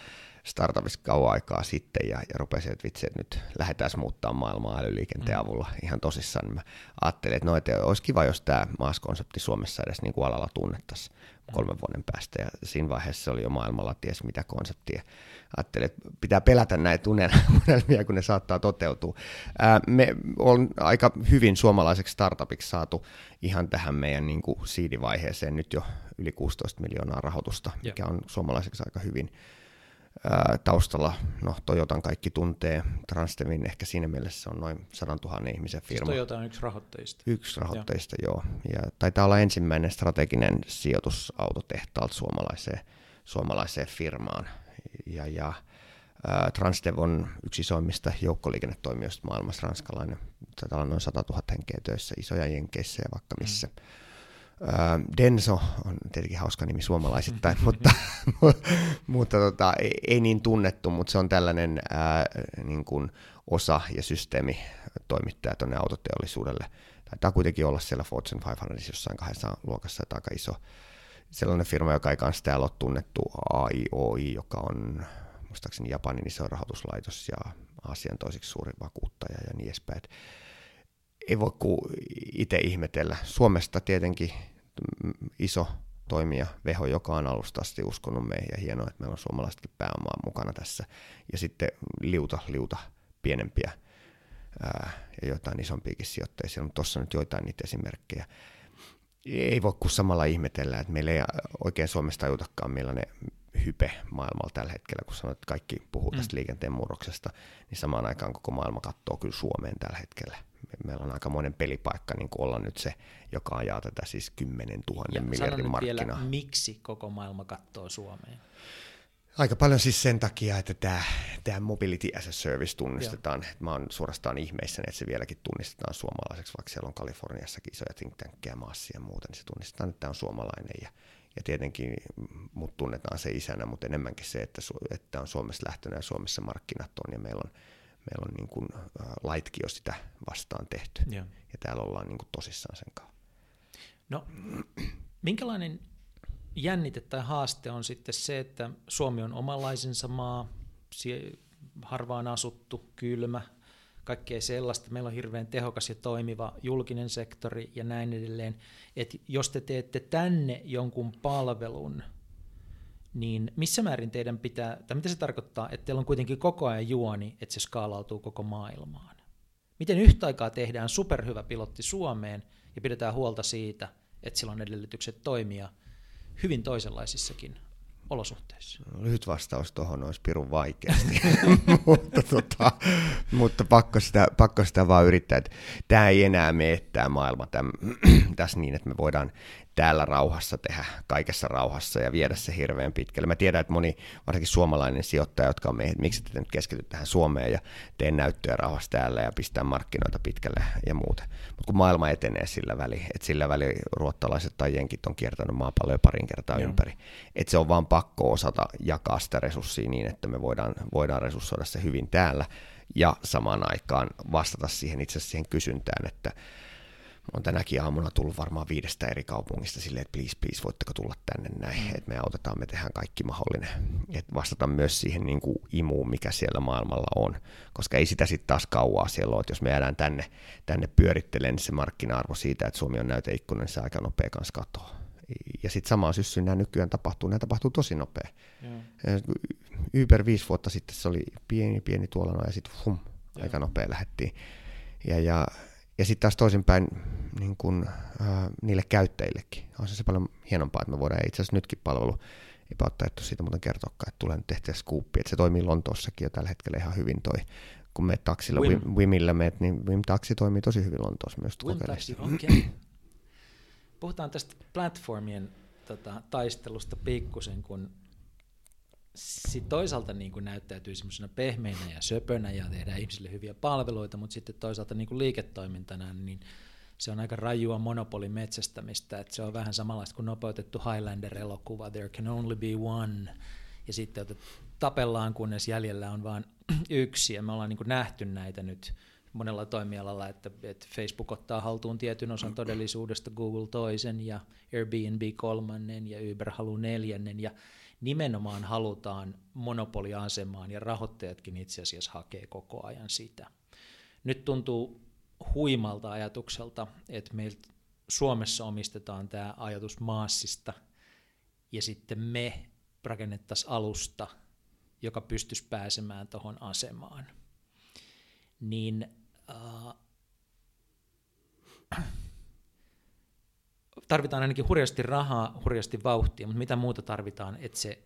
startupissa kauan aikaa sitten ja, ja rupesin, että vitsi, että nyt lähdetään muuttaa maailmaa älyliikenteen mm. avulla ihan tosissaan, niin mä ajattelin, että no, että olisi kiva, jos tämä maaskonsepti Suomessa edes niin kuin alalla tunnettaisiin kolmen vuoden päästä. Ja siinä vaiheessa oli jo maailmalla ties mitä konseptia. Ajattelin, että pitää pelätä näitä unelmia, kun ne saattaa toteutua. Ää, me on aika hyvin suomalaiseksi startupiksi saatu ihan tähän meidän niin kuin seed-vaiheeseen nyt jo yli 16 miljoonaa rahoitusta, mikä on suomalaiseksi aika hyvin ää, taustalla, no Toyotan kaikki tuntee, Transdevin ehkä siinä mielessä on noin 100 000 ihmisen Siis firma. Toyota on yksi rahoittajista. Yksi rahoitteista, joo. joo. Ja taitaa olla ensimmäinen strateginen sijoitus autotehtaalta suomalaiseen, suomalaiseen firmaan. Ja, ja ää, Transdev on yksi isoimmista joukkoliikennetoimijoista maailmassa, ranskalainen. Taitaa olla noin 100 000 henkeä töissä, isoja jenkeissä ja vaikka missä. Mm. Ää, Denso on tietenkin hauska nimi suomalaisittain, (laughs) mutta, (laughs) mutta tota, ei, ei niin tunnettu, mutta se on tällainen ää, niin kuin osa ja systeemi toimittaja tuonne autoteollisuudelle. Taitaa kuitenkin olla siellä Fortune 500 jossain kahdessa luokassa, että aika iso sellainen firma, joka ei kanssa täällä ole tunnettu AIOI, joka on muistaakseni Japanin iso rahoituslaitos ja Aasian toiseksi suuri vakuuttaja ja niin edespäin. Ei voi kuin itse ihmetellä. Suomesta tietenkin iso toimija Veho, joka on alusta asti uskonut meihin ja hienoa, että meillä on suomalaisetkin pääomaa mukana tässä. Ja sitten liuta, liuta pienempiä ää, ja jotain isompiakin sijoittajia siellä, mutta tuossa nyt joitain niitä esimerkkejä. Ei voi kuin samalla ihmetellä, että meillä ei oikein Suomesta tajutakaan millainen hype maailmalla tällä hetkellä, kun sanoit, että kaikki puhuu tästä mm. liikenteen murroksesta, niin samaan aikaan koko maailma katsoo kyllä Suomeen tällä hetkellä. Meillä on aika monen pelipaikka niin kuin olla nyt se, joka ajaa tätä siis 10 000 ja miljardin markkinaa. Vielä, miksi koko maailma katsoo Suomeen? Aika paljon siis sen takia, että tämä, tämä Mobility as a Service tunnistetaan. Joo. Mä oon suorastaan ihmeissäni, että se vieläkin tunnistetaan suomalaiseksi, vaikka siellä on Kaliforniassakin isoja think tankkeja maassa ja muuta, niin se tunnistetaan, että tämä on suomalainen. Ja, ja tietenkin mut tunnetaan se isänä, mutta enemmänkin se, että, että on Suomessa lähtöinen ja Suomessa markkinat on ja meillä on, meillä on niin kuin, uh, laitkin jo sitä vastaan tehty. Joo. Ja täällä ollaan niin kuin tosissaan sen kanssa. No, minkälainen jännite tai haaste on sitten se, että Suomi on omanlaisensa maa, harvaan asuttu, kylmä, kaikkea sellaista. Meillä on hirveän tehokas ja toimiva julkinen sektori ja näin edelleen. Et jos te teette tänne jonkun palvelun, niin missä määrin teidän pitää, tai mitä se tarkoittaa, että teillä on kuitenkin koko ajan juoni, että se skaalautuu koko maailmaan? Miten yhtä aikaa tehdään superhyvä pilotti Suomeen ja pidetään huolta siitä, että sillä on edellytykset toimia hyvin toisenlaisissakin olosuhteissa? Lyhyt vastaus tuohon olisi pirun vaikeasti, (laughs) mutta, tota, mutta pakko, sitä, pakko sitä vaan yrittää, tämä ei enää mene tämä maailma täm, (clears throat) tässä niin, että me voidaan täällä rauhassa tehdä, kaikessa rauhassa ja viedä se hirveän pitkälle. Mä tiedän, että moni, varsinkin suomalainen sijoittaja, jotka on meihin, että miksi te nyt keskity tähän Suomeen ja teen näyttöä rauhassa täällä ja pistää markkinoita pitkälle ja muuta. Mutta kun maailma etenee sillä väliin, että sillä väliin ruottalaiset tai jenkit on kiertänyt maapalloa parin kertaa Joo. ympäri, että se on vaan pakko osata jakaa sitä resurssia niin, että me voidaan, voidaan resurssoida se hyvin täällä ja samaan aikaan vastata siihen itse asiassa siihen kysyntään, että on tänäkin aamuna tullut varmaan viidestä eri kaupungista silleen, että please, please, voitteko tulla tänne näin, mm. että me autetaan, me tehdään kaikki mahdollinen. Että vastata myös siihen niin kuin imuun, mikä siellä maailmalla on, koska ei sitä sitten taas kauaa siellä ole, että jos me jäädään tänne, tänne pyörittelemään, niin se markkina-arvo siitä, että Suomi on näyteikkuna, niin se aika nopea kanssa katoaa. Ja sitten samaan syssyyn nämä nykyään tapahtuu, nämä tapahtuu tosi nopea. Yeah. Uber viisi vuotta sitten se oli pieni, pieni tuolla ja sitten hum, aika nopea lähettiin. Ja, ja ja sitten taas toisinpäin niin kun, äh, niille käyttäjillekin. On se, se paljon hienompaa, että me voidaan itse asiassa nytkin palvelu, eipä ole taidettu siitä muuten kertoakaan, että tulee nyt tehtyä skuuppi, että se toimii Lontoossakin jo tällä hetkellä ihan hyvin toi kun me taksilla, Wim. Wimillä meet, niin Wim Taxi toimii tosi hyvin Lontoossa myös. Wim Taxi, okay. Puhutaan tästä platformien tota, taistelusta pikkusen, kun sitten toisaalta niin kuin näyttäytyy semmoisena pehmeinä ja söpönä ja tehdään ihmisille hyviä palveluita, mutta sitten toisaalta niin kuin liiketoimintana niin se on aika rajua monopolin metsästämistä, että se on vähän samanlaista kuin nopeutettu Highlander-elokuva, There Can Only Be One, ja sitten että tapellaan, kunnes jäljellä on vain (clears throat) yksi, ja me ollaan niin kuin nähty näitä nyt monella toimialalla, että, että Facebook ottaa haltuun tietyn osan todellisuudesta, Google toisen, ja Airbnb kolmannen, ja Uber haluaa neljännen, ja nimenomaan halutaan monopoliasemaan ja rahoittajatkin itse asiassa hakee koko ajan sitä. Nyt tuntuu huimalta ajatukselta, että meiltä Suomessa omistetaan tämä ajatus maassista ja sitten me rakennettaisiin alusta, joka pystyisi pääsemään tuohon asemaan. Niin äh, tarvitaan ainakin hurjasti rahaa, hurjasti vauhtia, mutta mitä muuta tarvitaan, että se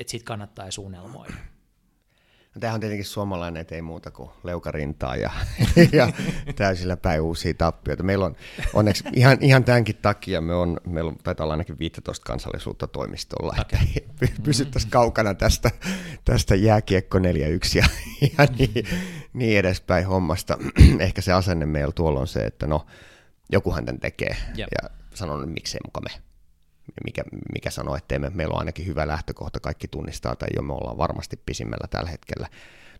että siitä kannattaa edes unelmoida? No, tämähän on tietenkin suomalainen, että ei muuta kuin leukarintaa ja, (laughs) ja täysillä päin uusia tappioita. Meillä on onneksi ihan, ihan tämänkin takia me on, meillä on, taitaa olla ainakin 15 kansallisuutta toimistolla, okay. että pysyttäisiin kaukana tästä, tästä jääkiekko 4-1 ja, ja niin, niin edespäin hommasta. (clears throat) Ehkä se asenne meillä tuolla on se, että no, jokuhan tämän tekee yep. ja sanon, että miksei muka me mikä, mikä sanoo, että me, meillä on ainakin hyvä lähtökohta, kaikki tunnistaa, tai jo me ollaan varmasti pisimmällä tällä hetkellä.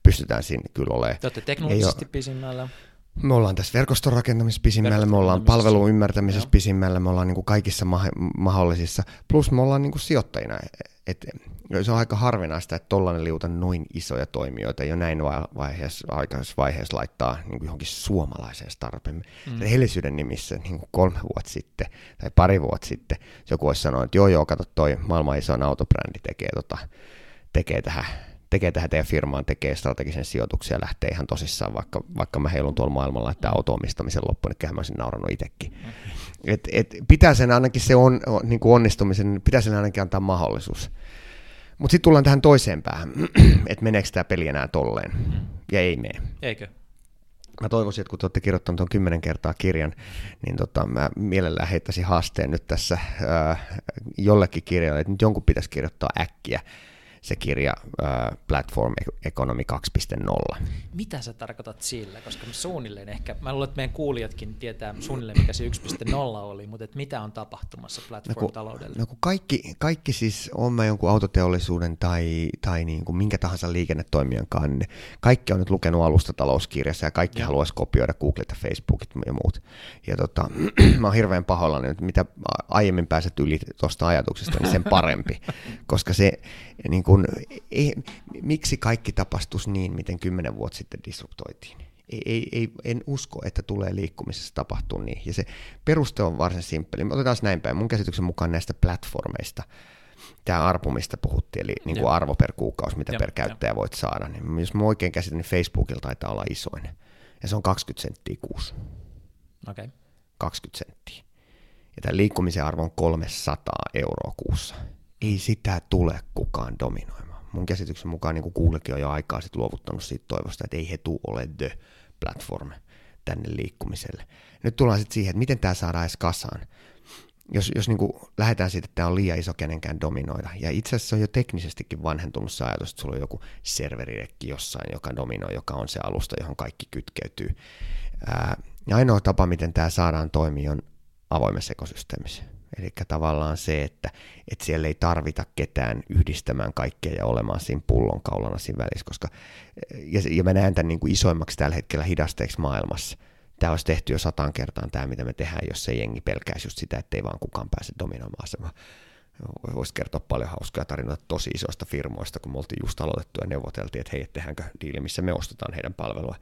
Pystytään siinä kyllä olemaan. Te olette teknologisesti ole, pisimmällä. Me ollaan tässä verkoston rakentamisessa pisimmällä, me ollaan palvelun ymmärtämisessä Joo. pisimmällä, me ollaan niin kuin kaikissa ma- mahdollisissa, plus me ollaan niin kuin sijoittajina. Et, se on aika harvinaista, että tollainen liuta noin isoja toimijoita jo näin vaiheessa, aikaisessa vaiheessa laittaa niin kuin johonkin suomalaiseen startupiin. Mm. Rehellisyyden nimissä niin kuin kolme vuotta sitten tai pari vuotta sitten joku olisi sanonut, että joo joo, kato toi maailman isoin autobrändi tekee, tota, tekee tähän tekee tähän teidän firmaan, tekee strategisen sijoituksia ja lähtee ihan tosissaan, vaikka, vaikka mä heilun tuolla maailmalla, että auto-omistamisen loppuun, niin mä olisin naurannut itsekin. Mm. Et, et pitää sen ainakin se on, niin kuin onnistumisen, pitää sen ainakin antaa mahdollisuus. Mutta sitten tullaan tähän toiseen päähän, (clears throat) että meneekö tämä peli enää tolleen, ja ei mene. Eikö? Mä toivoisin, että kun te olette kirjoittanut tuon kymmenen kertaa kirjan, niin tota, mä mielellään heittäisin haasteen nyt tässä äh, jollekin kirjalle, että nyt jonkun pitäisi kirjoittaa äkkiä se kirja uh, Platform Economy 2.0. Mitä sä tarkoitat sillä? Koska mä suunnilleen ehkä, mä luulen, että meidän kuulijatkin tietää suunnilleen, mikä se 1.0 oli, mutta että mitä on tapahtumassa platform-taloudelle? No kun, no kun kaikki, kaikki siis, on mä jonkun autoteollisuuden tai, tai niin kuin minkä tahansa liikennetoimijankaan, niin kaikki on nyt lukenut alustatalouskirjassa ja kaikki haluaisi kopioida Googleta, Facebookit ja muut. Ja tota, (clears throat) mä oon hirveän pahoillani, että mitä aiemmin pääset yli tuosta ajatuksesta, niin sen parempi, (laughs) koska se niin kun, ei, miksi kaikki tapahtuisi niin, miten kymmenen vuotta sitten disruptoitiin? Ei, ei, ei, en usko, että tulee liikkumisessa tapahtuu niin. Ja se peruste on varsin simppeli. Otetaan näin päin. Mun käsityksen mukaan näistä platformeista, tämä arpu, mistä puhuttiin, eli niin kuin arvo per kuukausi, mitä ja, per käyttäjä ja. voit saada, niin jos mä oikein käsitän, niin Facebookilla taitaa olla isoin. Ja se on 20 senttiä kuussa. Okay. 20 senttiä. Ja tämä liikkumisen arvo on 300 euroa kuussa ei sitä tule kukaan dominoimaan. Mun käsityksen mukaan niin kuulekin on jo aikaa sit luovuttanut siitä toivosta, että ei he tuu ole the platform tänne liikkumiselle. Nyt tullaan sitten siihen, että miten tämä saadaan edes kasaan. Jos, jos niin lähdetään siitä, että tämä on liian iso kenenkään dominoida, ja itse asiassa on jo teknisestikin vanhentunut se ajatus, että sulla on joku serveridekki jossain, joka dominoi, joka on se alusta, johon kaikki kytkeytyy. Ää, ja ainoa tapa, miten tämä saadaan toimia, on avoimessa ekosysteemissä. Eli tavallaan se, että, että siellä ei tarvita ketään yhdistämään kaikkea ja olemaan siinä pullonkaulana siinä välissä, koska, ja, ja mä näen tämän niin kuin isoimmaksi tällä hetkellä hidasteeksi maailmassa. Tämä olisi tehty jo sataan kertaan tämä, mitä me tehdään, jos se jengi pelkäisi just sitä, että ei vaan kukaan pääse dominoimaan asemaa. Voisi kertoa paljon hauskaa tarinoita tosi isoista firmoista, kun me oltiin just aloitettu ja neuvoteltiin, että hei, tehdäänkö diili, missä me ostetaan heidän palvelua.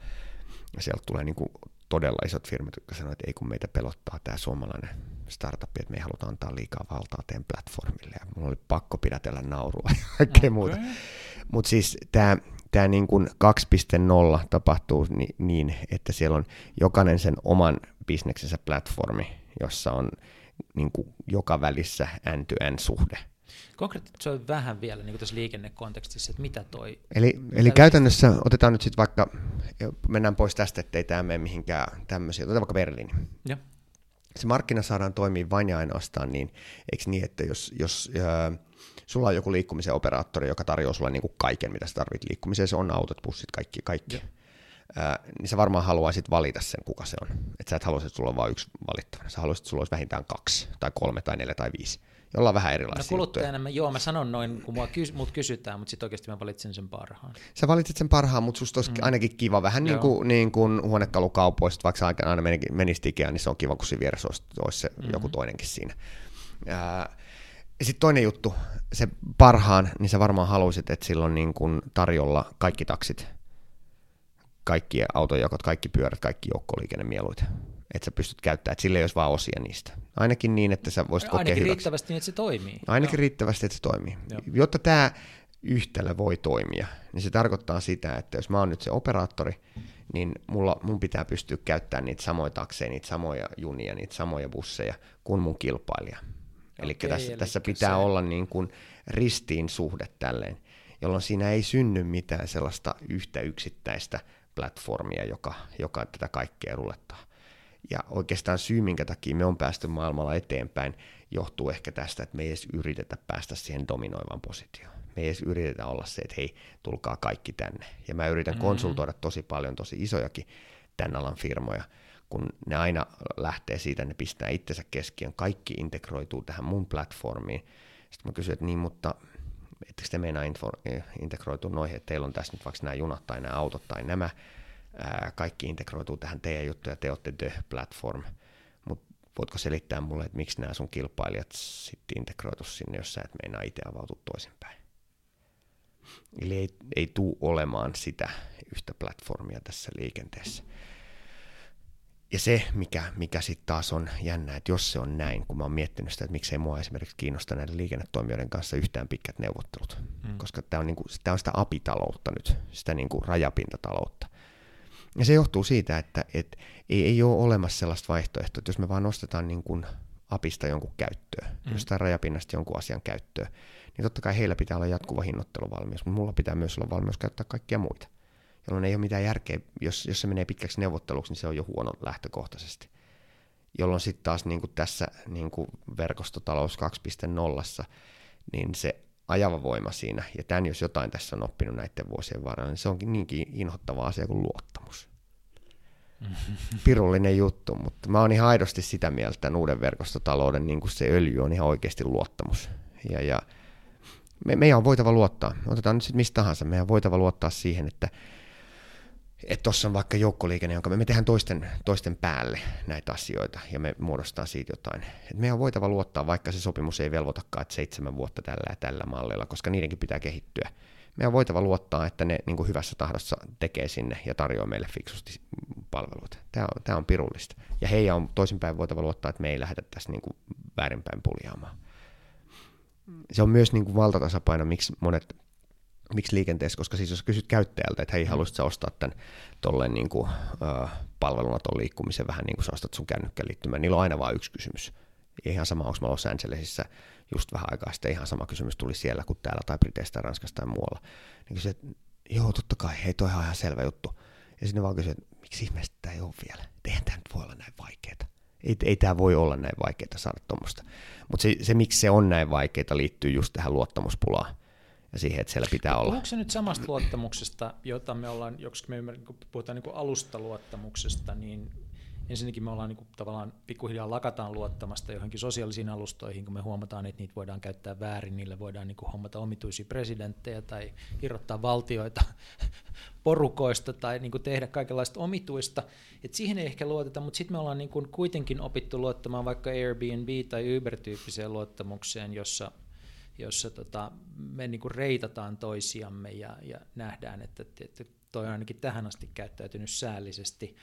Ja sieltä tulee niin kuin todella isot firmat, jotka sanoo, että ei kun meitä pelottaa tämä suomalainen startup, että me ei haluta antaa liikaa valtaa teidän platformille. Ja mulla oli pakko pidätellä naurua ja kaikkea okay. muuta. Mutta siis tämä tämä niin kuin 2.0 tapahtuu ni, niin, että siellä on jokainen sen oman bisneksensä platformi, jossa on niin kuin joka välissä end-to-end-suhde. Konkretisoi vähän vielä niin tässä liikennekontekstissa, että mitä toi... Eli, mitä eli käytännössä otetaan nyt sitten vaikka, mennään pois tästä, ettei tämä mene mihinkään tämmöisiä, otetaan vaikka Berliini. Ja. Se markkina saadaan toimia vain ja ainoastaan niin, eikö niin, että jos, jos äh, sulla on joku liikkumisen operaattori, joka tarjoaa sulle niin kuin kaiken, mitä sä tarvit liikkumiseen, se on autot, bussit, kaikki, kaikki. Ja. Ää, niin sä varmaan haluaisit valita sen, kuka se on. Että sä et haluaisi, että sulla on vain yksi valittavana. Sä haluaisit, että sulla olisi vähintään kaksi, tai kolme, tai neljä, tai viisi jolla on vähän erilaisia No kuluttajana, mä, joo, mä sanon noin, kun mua kys, mut kysytään, mutta sitten oikeasti mä valitsen sen parhaan. Sä valitset sen parhaan, mutta susta olisi mm. ainakin kiva, vähän niin kuin, niin kuin huonekalukaupoista, vaikka aina menisi Ikea, niin se on kiva, kun siinä vieressä olisi, olisi se mm. joku toinenkin siinä. Sitten toinen juttu, se parhaan, niin sä varmaan haluaisit, että sillä on niin kuin tarjolla kaikki taksit, kaikki autojakot, kaikki pyörät, kaikki joukkoliikennemieluita että sä pystyt käyttämään, että sille ei olisi vaan osia niistä. Ainakin niin, että sä voisit kokea Ainakin hyväksi. riittävästi niin, että se toimii. Ainakin Joo. riittävästi, että se toimii. Joo. Jotta tämä yhtälö voi toimia, niin se tarkoittaa sitä, että jos mä oon nyt se operaattori, niin mulla, mun pitää pystyä käyttämään niitä samoja takseja, niitä samoja junia, niitä samoja busseja kuin mun kilpailija. Eli tässä, elikkä tässä pitää se- olla niin kuin ristiin suhde tälleen, jolloin siinä ei synny mitään sellaista yhtä yksittäistä platformia, joka, joka tätä kaikkea rulettaa. Ja oikeastaan syy, minkä takia me on päästy maailmalla eteenpäin, johtuu ehkä tästä, että me ei edes yritetä päästä siihen dominoivaan positioon. Me ei edes yritetä olla se, että hei, tulkaa kaikki tänne. Ja mä yritän mm-hmm. konsultoida tosi paljon tosi isojakin tämän alan firmoja, kun ne aina lähtee siitä, ne pistää itsensä keskiön, kaikki integroituu tähän mun platformiin. Sitten mä kysyn, että niin, mutta ettekö te meinaa info- integroitua noihin, että teillä on tässä nyt vaikka nämä junat tai nämä autot tai nämä, ää, kaikki integroituu tähän teidän juttuja, te olette the platform, mutta voitko selittää mulle, että miksi nämä sun kilpailijat sitten integroitu sinne, jos sä et meinaa itse avautua toisinpäin? Eli ei, ei tuu olemaan sitä yhtä platformia tässä liikenteessä. Ja se, mikä, mikä sitten taas on jännä, että jos se on näin, kun mä oon miettinyt sitä, että miksei mua esimerkiksi kiinnosta näiden liikennetoimijoiden kanssa yhtään pitkät neuvottelut, mm. koska tämä on, niinku, tää on sitä apitaloutta nyt, sitä niinku rajapintataloutta. Ja se johtuu siitä, että et ei, ei ole olemassa sellaista vaihtoehtoa, että jos me vaan nostetaan niin kuin apista jonkun käyttöön, mm. jostain rajapinnasta jonkun asian käyttöön, niin totta kai heillä pitää olla jatkuva hinnoitteluvalmius, mutta mulla pitää myös olla valmius käyttää kaikkia muita jolloin ei ole mitään järkeä, jos, jos se menee pitkäksi neuvotteluksi, niin se on jo huono lähtökohtaisesti. Jolloin sitten taas niin kuin tässä niin kuin verkostotalous 2.0, niin se ajava voima siinä, ja tämän jos jotain tässä on oppinut näiden vuosien varrella, niin se onkin niinkin inhottava asia kuin luottamus. (laughs) Pirullinen juttu, mutta mä oon ihan aidosti sitä mieltä, että uuden verkostotalouden niin kuin se öljy on ihan oikeasti luottamus. Ja, ja me, meidän on voitava luottaa, otetaan nyt sitten mistä tahansa, meidän on voitava luottaa siihen, että että tuossa on vaikka joukkoliikenne, jonka me, me tehdään toisten, toisten päälle näitä asioita ja me muodostaa siitä jotain. Et meidän on voitava luottaa, vaikka se sopimus ei velvoitakaan, että seitsemän vuotta tällä ja tällä mallilla, koska niidenkin pitää kehittyä. Meidän on voitava luottaa, että ne niin hyvässä tahdossa tekee sinne ja tarjoaa meille fiksusti palveluita. Tämä on, tämä on pirullista. Ja heidän on toisinpäin voitava luottaa, että me ei lähdetä tässä niin kuin väärinpäin puljaamaan. Se on myös niin kuin valtatasapaino, miksi monet miksi liikenteessä, koska siis jos kysyt käyttäjältä, että hei, haluaisit sä ostaa tämän tolleen niin kuin, äh, palveluna tuon liikkumisen vähän niin kuin sä ostat sun kännykkään liittymään, niillä on aina vain yksi kysymys. Ja ihan sama, onko mä Los Angelesissa just vähän aikaa sitten, ihan sama kysymys tuli siellä kuin täällä tai Briteistä tai Ranskassa tai muualla. Niin kysyin, että joo, totta kai, hei, toi on ihan selvä juttu. Ja sitten vaan kysyin, että miksi ihmeestä tämä ei ole vielä? Eihän tämä nyt voi olla näin vaikeaa. Ei, ei tämä voi olla näin vaikeaa saada tuommoista. Mutta se, se, miksi se on näin vaikeaa, liittyy just tähän luottamuspulaan ja siihen, että siellä pitää olla. Onko se nyt samasta luottamuksesta, jota me ollaan, joksi me ymmärrän, kun puhutaan niin alustaluottamuksesta, niin ensinnäkin me ollaan niin kuin, tavallaan pikkuhiljaa lakataan luottamasta johonkin sosiaalisiin alustoihin, kun me huomataan, että niitä voidaan käyttää väärin, niille voidaan niin kuin, hommata omituisia presidenttejä tai irrottaa valtioita (laughs) porukoista tai niin kuin, tehdä kaikenlaista omituista. Et siihen ei ehkä luoteta, mutta sitten me ollaan niin kuin, kuitenkin opittu luottamaan vaikka Airbnb- tai Uber-tyyppiseen luottamukseen, jossa jossa tota, me niin kuin reitataan toisiamme ja, ja nähdään, että, että toi on ainakin tähän asti käyttäytynyt säällisesti.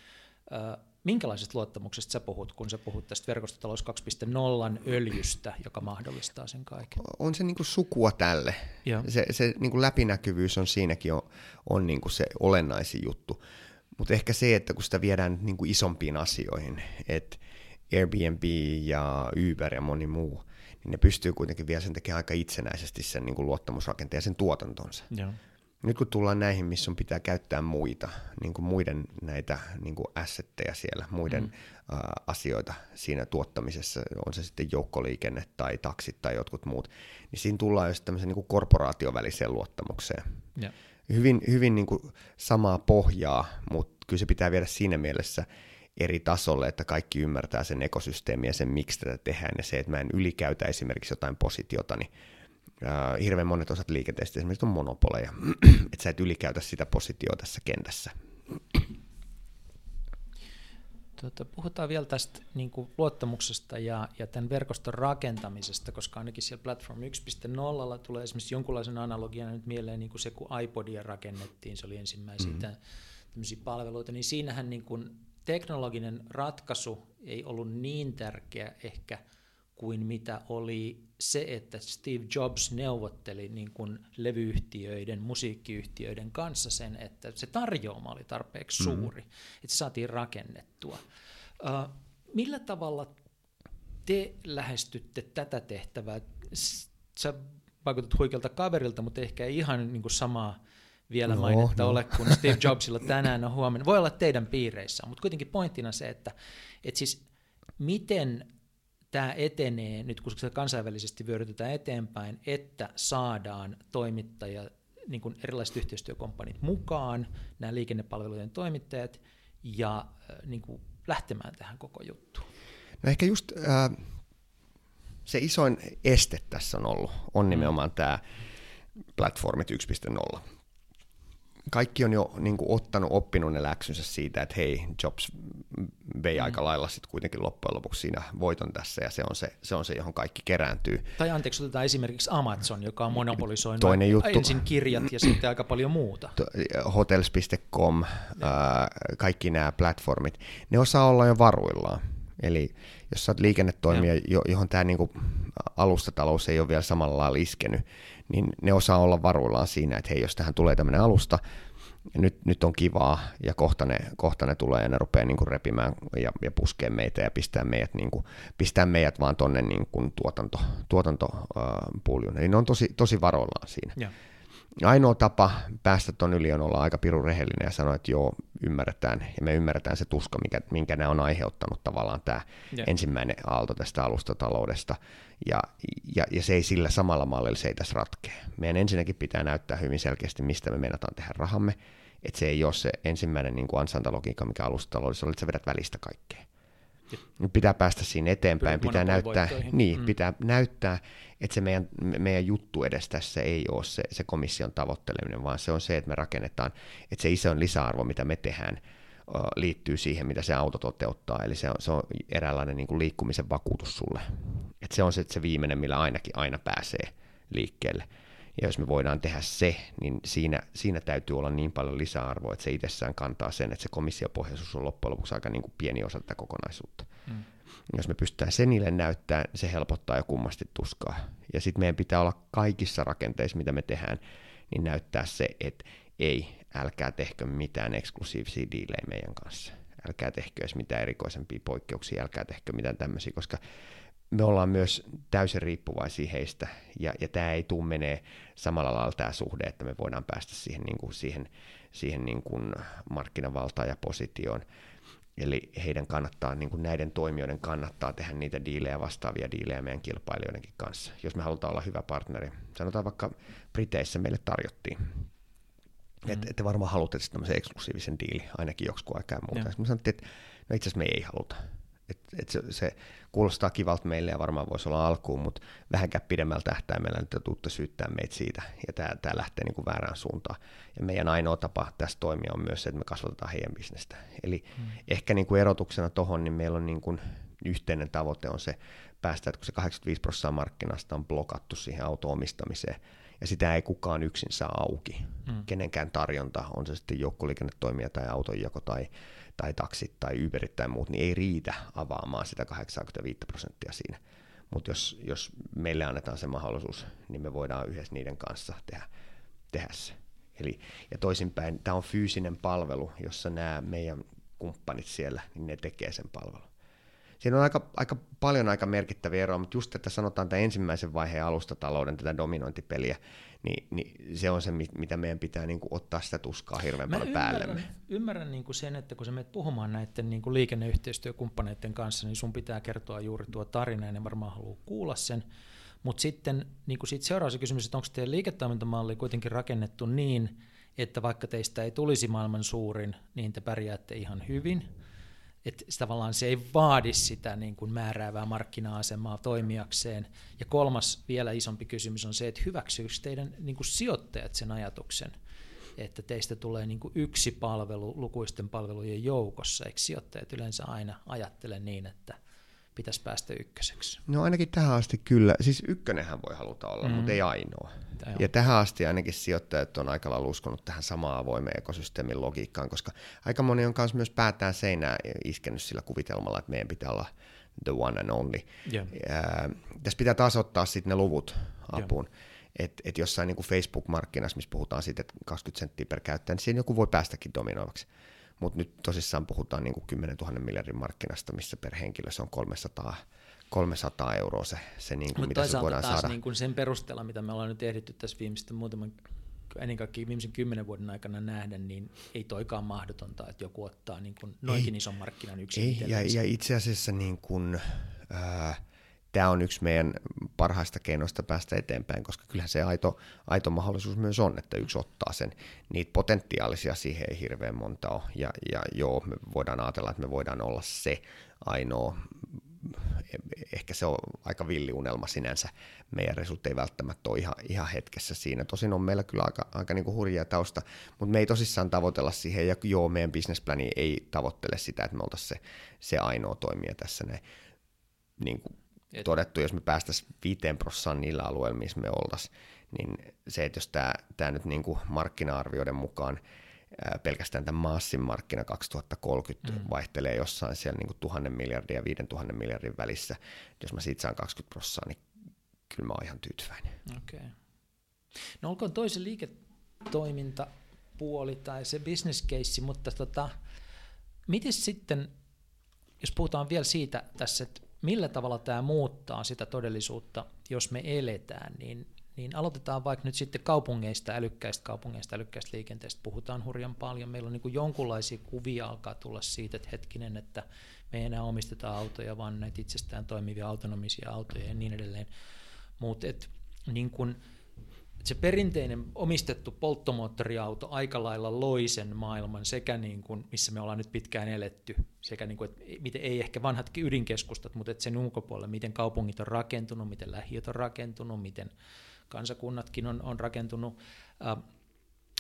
Minkälaisesta luottamuksesta sä puhut, kun sä puhut tästä verkostotalous 2.0 öljystä, joka mahdollistaa sen kaiken? On se niin kuin sukua tälle. Joo. Se, se niin kuin läpinäkyvyys on siinäkin on, on niin kuin se olennaisin juttu. Mutta ehkä se, että kun sitä viedään niin kuin isompiin asioihin, että Airbnb ja Uber ja moni muu – niin ne pystyy kuitenkin vielä sen tekemään aika itsenäisesti sen niin kuin luottamusrakenteen ja sen tuotantonsa. Joo. Nyt kun tullaan näihin, missä on pitää käyttää muita, niin kuin muiden näitä niin kuin assetteja siellä, muiden mm. ä, asioita siinä tuottamisessa, on se sitten joukkoliikenne tai taksit tai jotkut muut, niin siinä tullaan just tämmöisen niin kuin korporaation väliseen luottamukseen. Ja. Hyvin, hyvin niin kuin samaa pohjaa, mutta kyllä se pitää viedä siinä mielessä eri tasolle, että kaikki ymmärtää sen ekosysteemiä ja sen, miksi tätä tehdään, ja se, että mä en ylikäytä esimerkiksi jotain positiota, niin äh, hirveän monet osat liikenteestä esimerkiksi on monopoleja, (clears throat) että sä et ylikäytä sitä positiota tässä kentässä. Tota, puhutaan vielä tästä niin kuin luottamuksesta ja, ja tämän verkoston rakentamisesta, koska ainakin siellä Platform 1.0 tulee esimerkiksi jonkunlaisen analogian nyt mieleen niin kuin se, kun iPodia rakennettiin, se oli ensimmäisiä mm-hmm. tämmöisiä palveluita, niin siinähän niin kuin teknologinen ratkaisu ei ollut niin tärkeä ehkä kuin mitä oli se, että Steve Jobs neuvotteli niin kuin levyyhtiöiden, musiikkiyhtiöiden kanssa sen, että se tarjoama oli tarpeeksi mm-hmm. suuri, että se saatiin rakennettua. Uh, millä tavalla te lähestytte tätä tehtävää? Sä vaikutat huikelta kaverilta, mutta ehkä ihan niin kuin samaa vielä no, mainetta no. ole kuin Steve (laughs) Jobsilla tänään on huomenna. Voi olla teidän piireissä, mutta kuitenkin pointtina se, että, että siis miten tämä etenee nyt, kun se kansainvälisesti vyörytetään eteenpäin, että saadaan toimittajia, niin kuin erilaiset yhteistyökumppanit mukaan, nämä liikennepalvelujen toimittajat, ja niin kuin lähtemään tähän koko juttuun? No ehkä just äh, se isoin este tässä on ollut, on nimenomaan mm. tämä Platformit 1.0 kaikki on jo niin kuin, ottanut, oppinut ne läksynsä siitä, että hei, Jobs vei mm. aika lailla sitten kuitenkin loppujen lopuksi siinä voiton tässä, ja se on se, se, on se johon kaikki kerääntyy. Tai anteeksi, otetaan esimerkiksi Amazon, joka on monopolisoinut Toinen juttu, ensin kirjat ja sitten aika paljon muuta. Hotels.com, äh, kaikki nämä platformit, ne osaa olla jo varuillaan. Eli jos sä oot liikennetoimija, jo. johon tämä niinku alustatalous ei ole vielä samalla lailla iskenyt, niin ne osaa olla varuillaan siinä, että hei, jos tähän tulee tämmöinen alusta, nyt, nyt on kivaa, ja kohta ne, kohta ne tulee ja ne rupeaa niin kuin repimään ja, ja puskee meitä ja pistää meidät, niin kuin, pistää meidät vaan tonne niin tuotanto, tuotantopuljuun. Eli ne on tosi, tosi varoillaan siinä. Ja. Ainoa tapa päästä ton yli on olla aika pirun rehellinen ja sanoa, että joo, ymmärretään, ja me ymmärretään se tuska, mikä, minkä nämä on aiheuttanut tavallaan tämä yeah. ensimmäinen aalto tästä alustataloudesta, ja, ja, ja se ei sillä samalla mallilla, se ei tässä ratkea. Meidän ensinnäkin pitää näyttää hyvin selkeästi, mistä me meinataan tehdä rahamme, että se ei ole se ensimmäinen niin kuin ansantalogiikka, mikä alustataloudessa oli, että sä vedät välistä kaikkea. Pitää päästä siinä eteenpäin, pitää näyttää, niin, mm. pitää näyttää, että se meidän, meidän juttu edes tässä ei ole se, se komission tavoitteleminen, vaan se on se, että me rakennetaan, että se iso lisäarvo, mitä me tehdään, liittyy siihen, mitä se auto toteuttaa. Eli se on, se on eräänlainen niin kuin liikkumisen vakuutus sulle. että se on se, se viimeinen, millä ainakin aina pääsee liikkeelle. Ja jos me voidaan tehdä se, niin siinä, siinä täytyy olla niin paljon lisäarvoa, että se itsessään kantaa sen, että se komissiopohjaisuus on loppujen lopuksi aika niin kuin pieni osa tätä kokonaisuutta. Mm. Jos me pystytään sen niille näyttää, se helpottaa jo kummasti tuskaa. Ja sitten meidän pitää olla kaikissa rakenteissa, mitä me tehdään, niin näyttää se, että ei, älkää tehkö mitään eksklusiivisia diilejä meidän kanssa. Älkää tehkö edes mitään erikoisempia poikkeuksia, älkää tehkö mitään tämmöisiä, koska me ollaan myös täysin riippuvaisia heistä, ja, ja tämä ei tule menee samalla lailla tämä suhde, että me voidaan päästä siihen, niin kuin, siihen, siihen niin kuin markkinavaltaan ja positioon. Eli heidän kannattaa, niin kuin näiden toimijoiden kannattaa tehdä niitä diilejä, vastaavia diilejä meidän kilpailijoidenkin kanssa, jos me halutaan olla hyvä partneri. Sanotaan vaikka Briteissä meille tarjottiin, mm. että et te varmaan haluatte tämmöisen eksklusiivisen diili, ainakin joksikin aikaa ja muuta. Ja. Me sanottiin, että no itse asiassa me ei haluta. Et, et se, se kuulostaa kivalta meille ja varmaan voisi olla alkuun, mutta vähänkään pidemmällä tähtäimellä nyt tuutte syyttää meitä siitä, ja tämä, lähtee niin kuin väärään suuntaan. Ja meidän ainoa tapa tässä toimia on myös se, että me kasvatetaan heidän bisnestä. Eli hmm. ehkä niin kuin erotuksena tuohon, niin meillä on niin kuin yhteinen tavoite on se päästä, että kun se 85 prosenttia markkinasta on blokattu siihen auto-omistamiseen, ja sitä ei kukaan yksin saa auki. Hmm. Kenenkään tarjonta, on se sitten joukkoliikennetoimija tai autonjako tai tai taksit tai Uberit tai muut, niin ei riitä avaamaan sitä 85 prosenttia siinä. Mutta jos, jos meille annetaan se mahdollisuus, niin me voidaan yhdessä niiden kanssa tehdä, tehdä se. Eli, ja toisinpäin, tämä on fyysinen palvelu, jossa nämä meidän kumppanit siellä, niin ne tekee sen palvelun. Siinä on aika, aika paljon aika merkittäviä eroja, mutta just että sanotaan tämän ensimmäisen vaiheen alustatalouden, tätä dominointipeliä, niin, niin se on se, mitä meidän pitää niin kuin ottaa sitä tuskaa hirveän paljon päällemme. Ymmärrän niin kuin sen, että kun sä menet puhumaan näiden niin kuin liikenneyhteistyökumppaneiden kanssa, niin sun pitää kertoa juuri tuo tarina, ja ne varmaan haluaa kuulla sen. Mutta sitten niin kuin siitä seuraava kysymys, että onko teidän liiketoimintamalli kuitenkin rakennettu niin, että vaikka teistä ei tulisi maailman suurin, niin te pärjäätte ihan hyvin – että tavallaan se ei vaadi sitä niin kuin määräävää markkina-asemaa toimijakseen. Ja kolmas vielä isompi kysymys on se, että hyväksyykö teidän niin kuin sijoittajat sen ajatuksen, että teistä tulee niin kuin yksi palvelu lukuisten palvelujen joukossa, eikö sijoittajat yleensä aina ajattele niin, että pitäisi päästä ykköseksi? No ainakin tähän asti kyllä. Siis ykkönenhän voi haluta olla, mm. mutta ei ainoa. Tämä ja tähän asti ainakin sijoittajat on aika lailla uskonut tähän samaan avoimeen ekosysteemin logiikkaan, koska aika moni on myös myös päätään seinää iskenyt sillä kuvitelmalla, että meidän pitää olla the one and only. Yeah. Ja, tässä pitää taas ottaa sitten ne luvut apuun. Yeah. Että et jossain niin kuin Facebook-markkinassa, missä puhutaan siitä, että 20 senttiä per käyttäjä, niin siinä joku voi päästäkin dominoivaksi. Mutta nyt tosissaan puhutaan niin kuin 10 000 miljardin markkinasta, missä per henkilö se on 300 300 euroa se, se niin kuin, mitä se voidaan taas saada. niin kuin sen perusteella, mitä me ollaan nyt ehditty tässä viimeisten muutaman ennen kaikkea viimeisen kymmenen vuoden aikana nähdä, niin ei toikaan mahdotonta, että joku ottaa niin kuin noinkin ei, ison markkinan yksin ei, ja, ja itse asiassa niin kuin, äh, tämä on yksi meidän parhaista keinoista päästä eteenpäin, koska kyllähän se aito, aito mahdollisuus myös on, että yksi ottaa sen. Niitä potentiaalisia siihen ei hirveän monta ole, ja, ja joo, me voidaan ajatella, että me voidaan olla se ainoa ehkä se on aika villiunelma sinänsä. Meidän resurssit ei välttämättä ole ihan, ihan hetkessä siinä. Tosin on meillä kyllä aika, aika niin kuin hurjaa tausta, mutta me ei tosissaan tavoitella siihen, ja joo, meidän businessplani ei tavoittele sitä, että me oltaisiin se, se ainoa toimija tässä näin. Niin kuin Et... todettu, jos me päästäisiin viiteen prosenttiin niillä alueilla, missä me oltaisiin, niin se, että jos tämä, tämä nyt niin kuin markkina-arvioiden mukaan pelkästään tämän massin markkina 2030 mm. vaihtelee jossain siellä niin kuin tuhannen miljardin ja viiden tuhannen miljardin välissä. Jos mä siitä saan 20 prosenttia, niin kyllä mä oon ihan tyytyväinen. Okei. Okay. No olkoon toisen liiketoimintapuoli tai se business case, mutta tota, miten sitten, jos puhutaan vielä siitä tässä, että millä tavalla tämä muuttaa sitä todellisuutta, jos me eletään, niin niin aloitetaan vaikka nyt sitten kaupungeista, älykkäistä kaupungeista, älykkäistä liikenteestä puhutaan hurjan paljon. Meillä on niin jonkunlaisia kuvia alkaa tulla siitä, että hetkinen, että me ei enää omisteta autoja, vaan näitä itsestään toimivia autonomisia autoja ja niin edelleen. Mutta niin kun, se perinteinen omistettu polttomoottoriauto aika lailla loi sen maailman sekä niin kuin, missä me ollaan nyt pitkään eletty, sekä niin kuin, että miten ei ehkä vanhatkin ydinkeskustat, mutta että sen ulkopuolella, miten kaupungit on rakentunut, miten lähiöt on rakentunut, miten kansakunnatkin on, on rakentunut,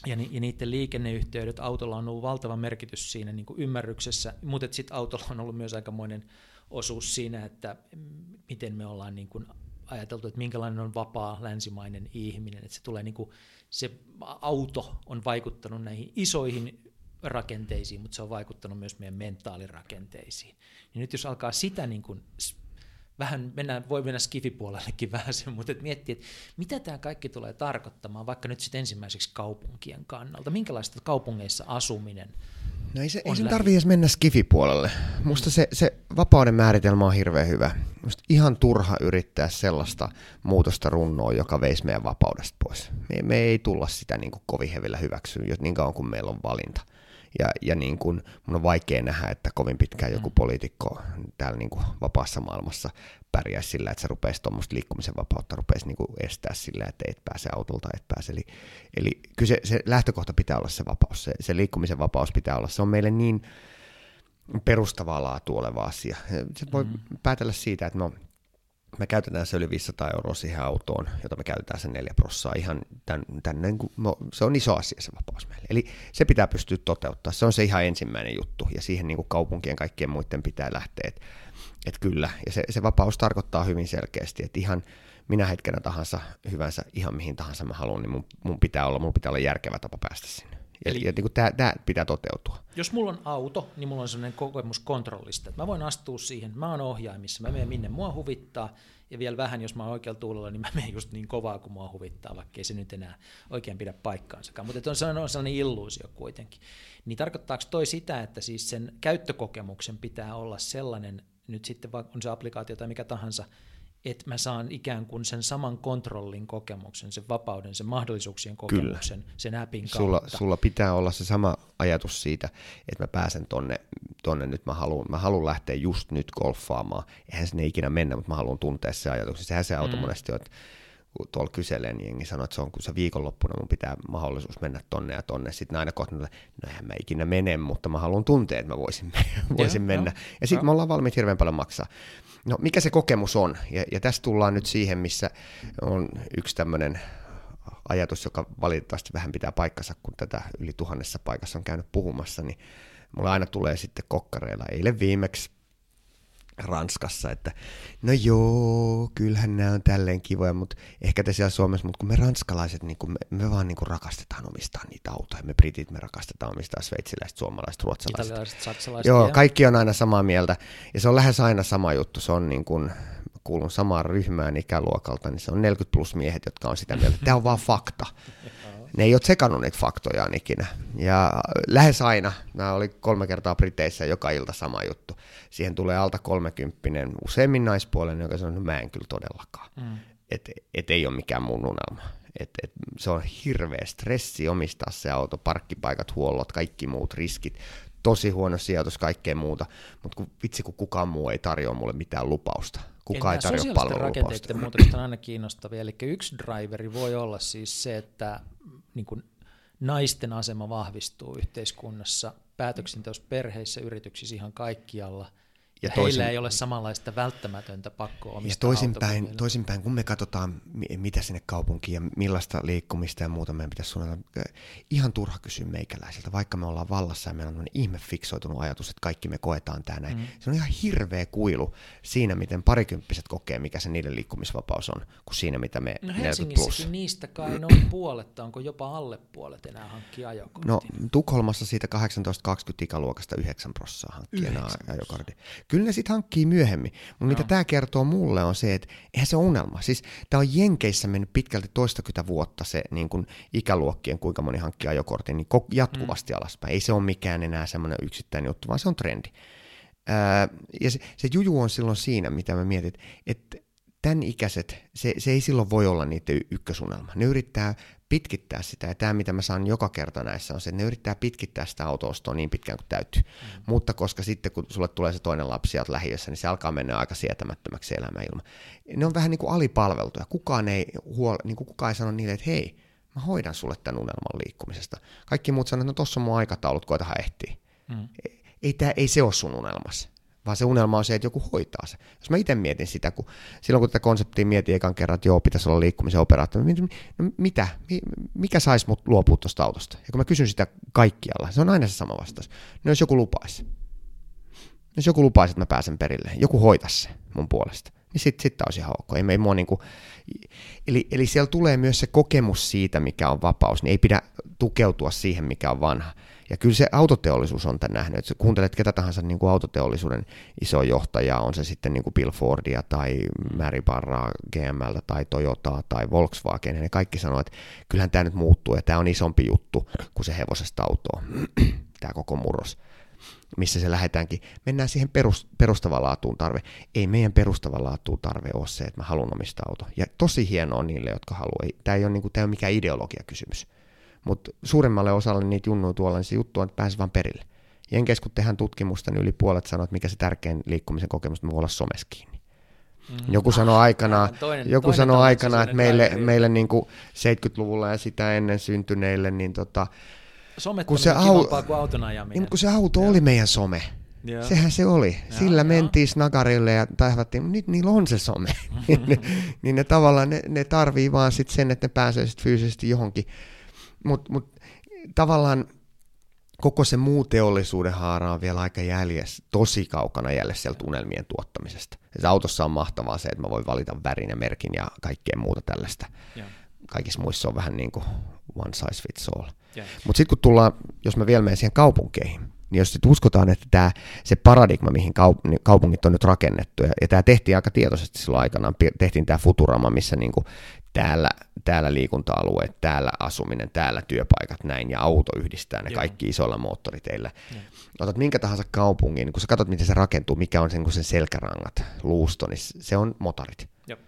ja, ni, ja niiden liikenneyhteydet, autolla on ollut valtava merkitys siinä niin kuin ymmärryksessä, mutta sitten autolla on ollut myös aikamoinen osuus siinä, että miten me ollaan niin kuin ajateltu, että minkälainen on vapaa länsimainen ihminen, että se tulee niin kuin, se auto on vaikuttanut näihin isoihin rakenteisiin, mutta se on vaikuttanut myös meidän mentaalirakenteisiin. Niin nyt jos alkaa sitä niin kuin vähän mennään, voi mennä skifipuolellekin (laughs) vähän sen, mutta et miettii, että mitä tämä kaikki tulee tarkoittamaan, vaikka nyt sitten ensimmäiseksi kaupunkien kannalta. Minkälaista kaupungeissa asuminen No ei se, ei sen tarvitse edes mennä skifipuolelle. Musta se, se vapauden määritelmä on hirveän hyvä. Musta ihan turha yrittää sellaista muutosta runnoa, joka veisi meidän vapaudesta pois. Me, me ei tulla sitä niin kuin kovin hevillä hyväksyä, niin kauan kuin meillä on valinta. Ja, ja niin kuin, mun on vaikea nähdä, että kovin pitkään joku mm. poliitikko täällä niin kuin vapaassa maailmassa pärjäisi sillä, että se rupeisi tuommoista liikkumisen vapautta rupeisi niin kuin estää sillä, että et pääse autolta, et pääse. Eli, eli kyllä se, se lähtökohta pitää olla se vapaus, se, se liikkumisen vapaus pitää olla. Se on meille niin perustavaa laatu oleva asia. Se voi mm. päätellä siitä, että no, me käytetään se yli 500 euroa siihen autoon, jota me käytetään sen 4 prossaa ihan tämän, tämän, niin kuin, se on iso asia se vapaus meille. Eli se pitää pystyä toteuttaa, se on se ihan ensimmäinen juttu ja siihen niin kuin kaupunkien kaikkien muiden pitää lähteä, että et kyllä. Ja se, se vapaus tarkoittaa hyvin selkeästi, että ihan minä hetkenä tahansa hyvänsä, ihan mihin tahansa mä haluan, niin mun, mun pitää olla, mun pitää olla järkevä tapa päästä sinne. Eli, ja, ja niin tämä pitää toteutua. Jos mulla on auto, niin mulla on sellainen kokemus kontrollista, että mä voin astua siihen, mä oon ohjaimissa, mä menen minne mua huvittaa, ja vielä vähän, jos mä oon oikealla tuulella, niin mä menen just niin kovaa kuin mua huvittaa, vaikka ei se nyt enää oikein pidä paikkaansakaan. Mutta on sellainen, on sellainen illuusio kuitenkin. Niin tarkoittaako toi sitä, että siis sen käyttökokemuksen pitää olla sellainen, nyt sitten on se applikaatio tai mikä tahansa, että mä saan ikään kuin sen saman kontrollin kokemuksen, sen vapauden, sen mahdollisuuksien kokemuksen Kyllä. sen appin kautta. Sulla, sulla pitää olla se sama ajatus siitä, että mä pääsen tonne, tonne nyt, mä haluan, mä lähteä just nyt golfaamaan. Eihän sinne ikinä mennä, mutta mä haluan tuntea se ajatus. Sehän se auto mm. monesti on, että kun tuolla kyselee, niin jengi sanoo, että se on kun se viikonloppuna mun pitää mahdollisuus mennä tonne ja tonne. Sitten aina kohta, no eihän mä ikinä mene, mutta mä haluan tuntea, että mä voisin, (laughs) voisin yeah, mennä. Yeah, ja sitten me ollaan valmiit hirveän paljon maksaa. No mikä se kokemus on? Ja, ja tässä tullaan nyt siihen, missä on yksi tämmöinen ajatus, joka valitettavasti vähän pitää paikkansa, kun tätä yli tuhannessa paikassa on käynyt puhumassa, niin mulla aina tulee sitten kokkareilla. Eilen viimeksi Ranskassa, että no joo, kyllähän nämä on tälleen kivoja, mutta ehkä te siellä Suomessa, mutta kun me ranskalaiset, niin kun me, me vaan niin kun rakastetaan omistaa niitä autoja, me britit, me rakastetaan omistaa sveitsiläiset, suomalaiset, ruotsalaiset. Italialaiset, saksalaiset. Joo, kaikki on aina samaa mieltä, ja se on lähes aina sama juttu, se on niin kuin, kuulun samaan ryhmään ikäluokalta, niin se on 40 plus miehet, jotka on sitä mieltä, tämä on vaan fakta. (laughs) ne ei ole tsekannut niitä faktoja ikinä. Ja lähes aina, nämä oli kolme kertaa Briteissä joka ilta sama juttu. Siihen tulee alta kolmekymppinen, useimmin naispuolinen, joka sanoo, että no mä en kyllä todellakaan. Mm. Että et ei ole mikään mun unelma. Et, et, se on hirveä stressi omistaa se auto, parkkipaikat, huollot, kaikki muut riskit, tosi huono sijoitus, kaikkea muuta, mutta vitsi kun kukaan muu ei tarjoa mulle mitään lupausta. Kukaan ei tarjoa palvelulupausta. rakenteiden muutoksista on aina kiinnostavia, eli yksi driveri voi olla siis se, että niin kun naisten asema vahvistuu yhteiskunnassa, päätöksenteossa perheissä, yrityksissä ihan kaikkialla – ja, ja toisin, heillä ei ole samanlaista välttämätöntä pakkoa Ja toisinpäin, toisinpäin, kun me katsotaan, mitä sinne kaupunkiin ja millaista liikkumista ja muuta meidän pitäisi suunnata, ihan turha kysyä meikäläisiltä, vaikka me ollaan vallassa ja meillä on ihme fiksoitunut ajatus, että kaikki me koetaan tämä näin. Mm. Se on ihan hirveä kuilu siinä, miten parikymppiset kokee, mikä se niiden liikkumisvapaus on, kuin siinä, mitä me no Helsingissäkin niistä kai noin puoletta, onko jopa alle puolet enää hankkia ajokortin? No Tukholmassa siitä 18-20 ikäluokasta 9 prosenttia hankkia ajokortin Kyllä ne sitten hankkii myöhemmin. Mutta no. mitä tämä kertoo mulle on se, että eihän se ole unelma. Siis tämä on Jenkeissä mennyt pitkälti toistakymmentä vuotta se niin kun ikäluokkien, kuinka moni hankkii ajokortin, niin jatkuvasti mm. alaspäin. Ei se ole mikään enää semmoinen yksittäinen juttu, vaan se on trendi. Ää, ja se, se juju on silloin siinä, mitä mä mietin, että tämän ikäiset, se, se ei silloin voi olla niiden ykkösunelma. Ne yrittää pitkittää sitä, ja tämä mitä mä saan joka kerta näissä on se, että ne yrittää pitkittää sitä autoostoa niin pitkään kuin täytyy. Mm. Mutta koska sitten kun sulle tulee se toinen lapsi sieltä lähiössä, niin se alkaa mennä aika sietämättömäksi elämä ilma. Ne on vähän niin kuin alipalveltuja. Kukaan ei, huol, niin kuin kukaan ei sano niille, että hei, mä hoidan sulle tämän unelman liikkumisesta. Kaikki muut sanoo, että no tossa on mun aikataulut, koetahan ehtiä. Mm. Ei, ei, tää, ei se ole sun unelmassa vaan se unelma on se, että joku hoitaa se. Jos mä itse mietin sitä, kun silloin kun tätä konseptia mietin ekan kerran, että joo, pitäisi olla liikkumisen operaattori, no mitä, mikä saisi mut luopua tuosta autosta? Ja kun mä kysyn sitä kaikkialla, se on aina se sama vastaus. No jos joku lupaisi, jos joku lupaisi, että mä pääsen perille, joku hoitaisi se mun puolesta, niin sitten sit olisi ihan ok. Ei, ei mua niinku, eli, eli siellä tulee myös se kokemus siitä, mikä on vapaus, niin ei pidä tukeutua siihen, mikä on vanha. Ja kyllä se autoteollisuus on tämän nähnyt, että kuuntelet ketä tahansa niin kuin autoteollisuuden iso johtaja, on se sitten niin kuin Bill Fordia tai Mary Barraa GMLtä tai Toyotaa tai Volkswagen, ne kaikki sanoo, että kyllähän tämä nyt muuttuu ja tämä on isompi juttu kuin se hevosesta autoa, (clears throat) tämä koko murros missä se lähdetäänkin, mennään siihen perus, perustavanlaatuun tarve. Ei meidän perustavanlaatuun tarve ole se, että mä haluan omistaa auto. Ja tosi hienoa niille, jotka haluaa. Tämä ei ole, niin kuin, tämä ei ole mikään ideologia kysymys. Mutta suurimmalle osalle niitä junnuja tuolla, niin se juttu on, että pääsee vaan perille. Jenkeissä kun tehdään tutkimusta, niin yli puolet sanoo, että mikä se tärkein liikkumisen kokemus, että me voi olla somessa kiinni. Mm. Joku sanoi aikanaan, toinen, joku toinen sanoi aikanaan että meille, meille niin kuin 70-luvulla ja sitä ennen syntyneille, niin tota, kun se, au, kuin niin, kun se auto oli meidän some, Joo. Sehän se oli. Joo, Sillä joo. mentiin snagarille ja tahvattiin, nyt niillä on se some. (laughs) niin, niin ne tavallaan, ne, ne tarvii vaan sit sen, että ne pääsee sit fyysisesti johonkin mutta mut, tavallaan koko se muu teollisuuden haara on vielä aika jäljessä, tosi kaukana jäljessä sieltä tunnelmien tuottamisesta. Ja se autossa on mahtavaa se, että mä voin valita värin ja merkin ja kaikkea muuta tällaista. Yeah. Kaikissa muissa on vähän niin kuin one size fits all. Yeah. Mutta sitten kun tullaan, jos mä vielä menen siihen kaupunkeihin, niin jos sitten uskotaan, että tämä, se paradigma, mihin niin kaupungit on nyt rakennettu, ja, ja tämä tehtiin aika tietoisesti silloin aikanaan, tehtiin tämä Futurama, missä niin kuin täällä, täällä liikunta-alueet, täällä asuminen, täällä työpaikat näin, ja auto yhdistää ne Joo. kaikki isoilla moottoriteillä. Joo. Otat minkä tahansa kaupungin, niin kun sä katsot, miten se rakentuu, mikä on sen, kun sen selkärangat, luusto, niin se on motorit. Joo.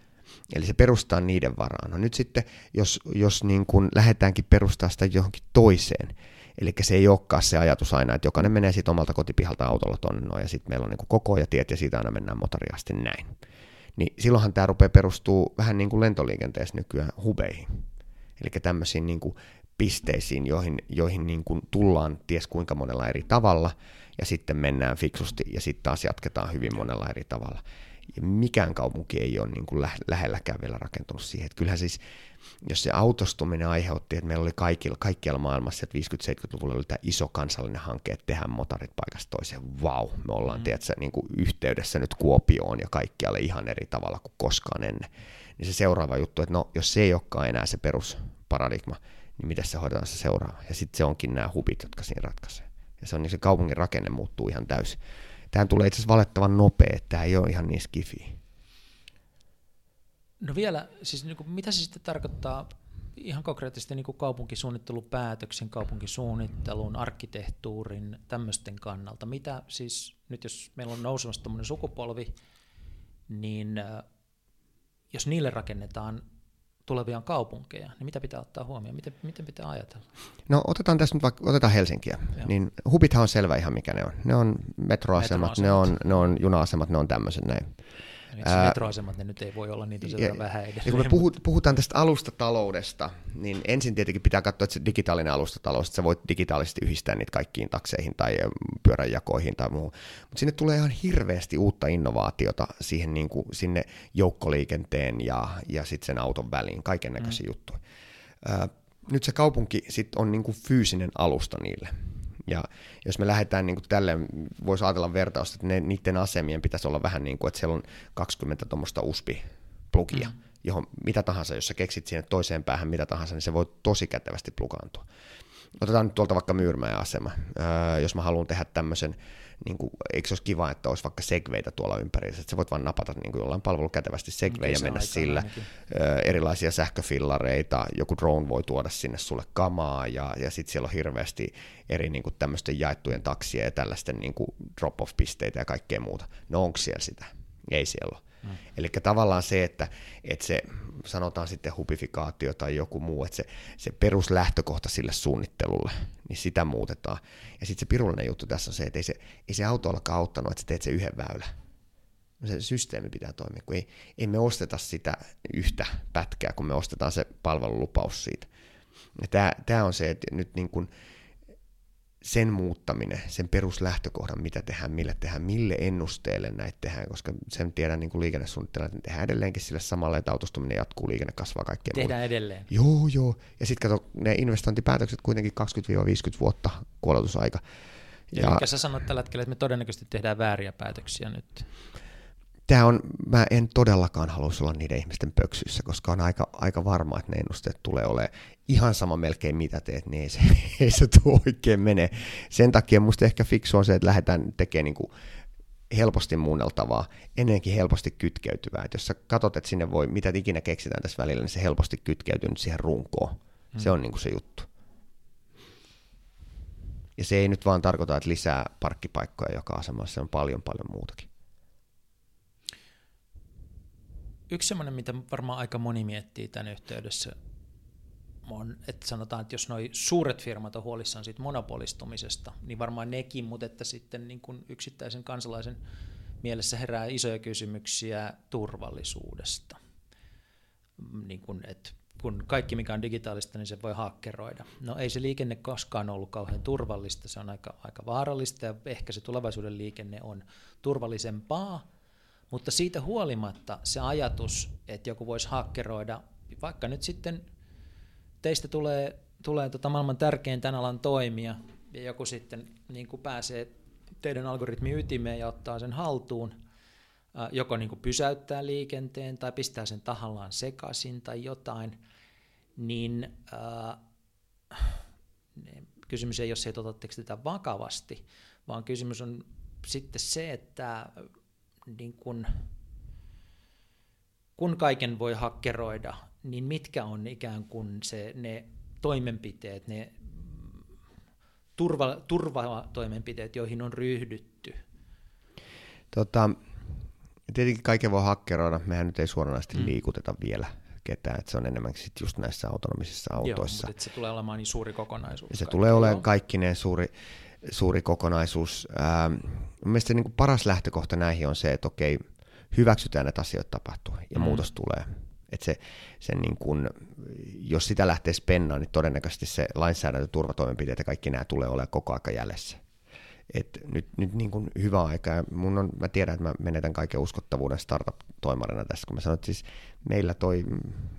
Eli se perustaa niiden varaan. No nyt sitten, jos, jos niin kun lähdetäänkin perustaa sitä johonkin toiseen, Eli se ei olekaan se ajatus aina, että jokainen menee sitten omalta kotipihalta autolla tonne ja sitten meillä on niin koko ja tiet ja siitä aina mennään motoriasti näin niin silloinhan tämä rupeaa perustuu vähän niin kuin lentoliikenteessä nykyään hubeihin. Eli tämmöisiin niin kuin pisteisiin, joihin, joihin niin kuin tullaan ties kuinka monella eri tavalla, ja sitten mennään fiksusti, ja sitten taas jatketaan hyvin monella eri tavalla. Ja mikään kaupunki ei ole niin kuin lähelläkään vielä rakentunut siihen. Että kyllähän siis jos se autostuminen aiheutti, että meillä oli kaikilla, kaikkialla maailmassa, että 50-70-luvulla oli tämä iso kansallinen hanke, että tehdään motorit paikasta toiseen. Vau, me ollaan mm. tiedätkö, niin kuin yhteydessä nyt Kuopioon ja kaikkialle ihan eri tavalla kuin koskaan ennen. Niin se seuraava juttu, että no, jos se ei olekaan enää se perusparadigma, niin miten se hoidetaan se seuraava? Ja sitten se onkin nämä hubit, jotka siinä ratkaisee. Ja se on niin se kaupungin rakenne muuttuu ihan täysin. Tähän tulee itse asiassa valettavan nopea, että tämä ei ole ihan niin skifi. No vielä, siis niin kuin, mitä se sitten tarkoittaa ihan konkreettisesti niin kuin kaupunkisuunnittelupäätöksen, kaupunkisuunnittelun, arkkitehtuurin, tämmöisten kannalta. Mitä siis, nyt jos meillä on nousemassa tämmöinen sukupolvi, niin äh, jos niille rakennetaan tulevia kaupunkeja, niin mitä pitää ottaa huomioon? Miten, miten pitää ajatella? No otetaan tässä nyt vaikka, otetaan Helsinkiä. Joo. Niin hubithan on selvä ihan mikä ne on. Ne on metroasemat, metroasemat. ne on, ne on juna-asemat, ne on tämmöiset näin. Ää, metroasemat, ne nyt ei voi olla niitä ja, vähän edelleen. Ja kun me puhut, puhutaan tästä alustataloudesta, niin ensin tietenkin pitää katsoa, että se digitaalinen alustatalous, että sä voit digitaalisesti yhdistää niitä kaikkiin takseihin tai pyöränjakoihin tai muuhun. Mutta sinne tulee ihan hirveästi uutta innovaatiota siihen niin kuin, sinne joukkoliikenteen ja, ja sitten sen auton väliin, kaiken näköisiä mm. juttuja. Ää, nyt se kaupunki sit on niin kuin fyysinen alusta niille. Ja jos me lähdetään niin kuin tälle, voisi ajatella vertausta, että ne, niiden asemien pitäisi olla vähän niin kuin, että siellä on 20 tuommoista USB-plugia, mm. johon mitä tahansa, jos sä keksit sinne toiseen päähän mitä tahansa, niin se voi tosi kätevästi plukaantua. Otetaan nyt tuolta vaikka Myyrmäen asema. Öö, jos mä haluan tehdä tämmöisen niin kuin, eikö se olisi kiva, että olisi vaikka segveitä tuolla ympäri, että sä voit vaan napata niin kuin jollain palvelu kätevästi segway ja mennä sillä, ö, erilaisia sähköfillareita, joku drone voi tuoda sinne sulle kamaa, ja, ja sitten siellä on hirveästi eri niin kuin tämmöisten jaettujen taksia ja tällaisten niin kuin drop-off-pisteitä ja kaikkea muuta. No onko siellä sitä? Ei siellä ole. Mm. Eli tavallaan se, että, että se sanotaan sitten hupifikaatio tai joku muu, että se, se peruslähtökohta sille suunnittelulle, niin sitä muutetaan. Ja sitten se pirullinen juttu tässä on se, että ei se, ei se auto olekaan auttanut, että sä teet se yhden väylän. Se systeemi pitää toimia, kun ei, ei me osteta sitä yhtä pätkää, kun me ostetaan se palvelulupaus siitä. Tämä on se, että nyt niin kun, sen muuttaminen, sen peruslähtökohdan, mitä tehdään, mille tehdään, mille ennusteelle näitä tehdään, koska sen tiedän niin liikennesuunnittelijat, että tehdään edelleenkin sille samalle, että autostuminen jatkuu, liikenne kasvaa kaikkea Tehdään muuta. edelleen. Joo, joo. Ja sitten kato, ne investointipäätökset kuitenkin 20-50 vuotta kuoletusaika. Ja, ja sä sanot tällä hetkellä, että me todennäköisesti tehdään vääriä päätöksiä nyt tämä on, mä en todellakaan haluaisi olla niiden ihmisten pöksyissä, koska on aika, aika varma, että ne ennusteet tulee olemaan ihan sama melkein mitä teet, niin ei se, (laughs) ei se tuo oikein mene. Sen takia musta ehkä fiksu on se, että lähdetään tekemään niin kuin helposti muunneltavaa, ennenkin helposti kytkeytyvää. Et jos sä katsot, että sinne voi, mitä ikinä keksitään tässä välillä, niin se helposti kytkeytyy nyt siihen runkoon. Hmm. Se on niin kuin se juttu. Ja se ei nyt vaan tarkoita, että lisää parkkipaikkoja joka asemassa, se on paljon paljon muutakin. Yksi semmoinen, mitä varmaan aika moni miettii tämän yhteydessä, on, että sanotaan, että jos nuo suuret firmat on huolissaan siitä monopolistumisesta, niin varmaan nekin, mutta että sitten niin kuin yksittäisen kansalaisen mielessä herää isoja kysymyksiä turvallisuudesta. Niin kuin, että kun kaikki mikä on digitaalista, niin se voi hakkeroida. No ei se liikenne koskaan ollut kauhean turvallista, se on aika, aika vaarallista ja ehkä se tulevaisuuden liikenne on turvallisempaa, mutta siitä huolimatta se ajatus, että joku voisi hakkeroida, vaikka nyt sitten teistä tulee, tulee tota maailman tärkein tämän alan toimija, ja joku sitten niin kuin pääsee teidän algoritmin ytimeen ja ottaa sen haltuun, joko niin kuin pysäyttää liikenteen tai pistää sen tahallaan sekaisin tai jotain, niin äh, kysymys ei ole se, että otatteko tätä vakavasti, vaan kysymys on sitten se, että niin kun, kun kaiken voi hakkeroida, niin mitkä on ikään kuin se, ne toimenpiteet, ne turva, turvatoimenpiteet, joihin on ryhdytty? Tota, tietenkin kaiken voi hakkeroida, mehän nyt ei suoranaisesti mm. liikuteta vielä ketään, että se on enemmänkin sit just näissä autonomisissa autoissa. Joo, mutta se tulee olemaan niin suuri kokonaisuus. Se tulee olemaan kaikki ne suuri, suuri kokonaisuus. Ähm, mielestäni niin kuin paras lähtökohta näihin on se, että okei, hyväksytään, että asioita tapahtuu ja mm. muutos tulee. Että se, se niin kuin, jos sitä lähtee spennaan, niin todennäköisesti se lainsäädäntö, turvatoimenpiteet ja kaikki nämä tulee olemaan koko aika jäljessä. Et nyt nyt niin kuin hyvä aika, ja mun on, mä tiedän, että mä menetän kaiken uskottavuuden startup-toimarina tässä, kun mä sanon, että siis meillä toi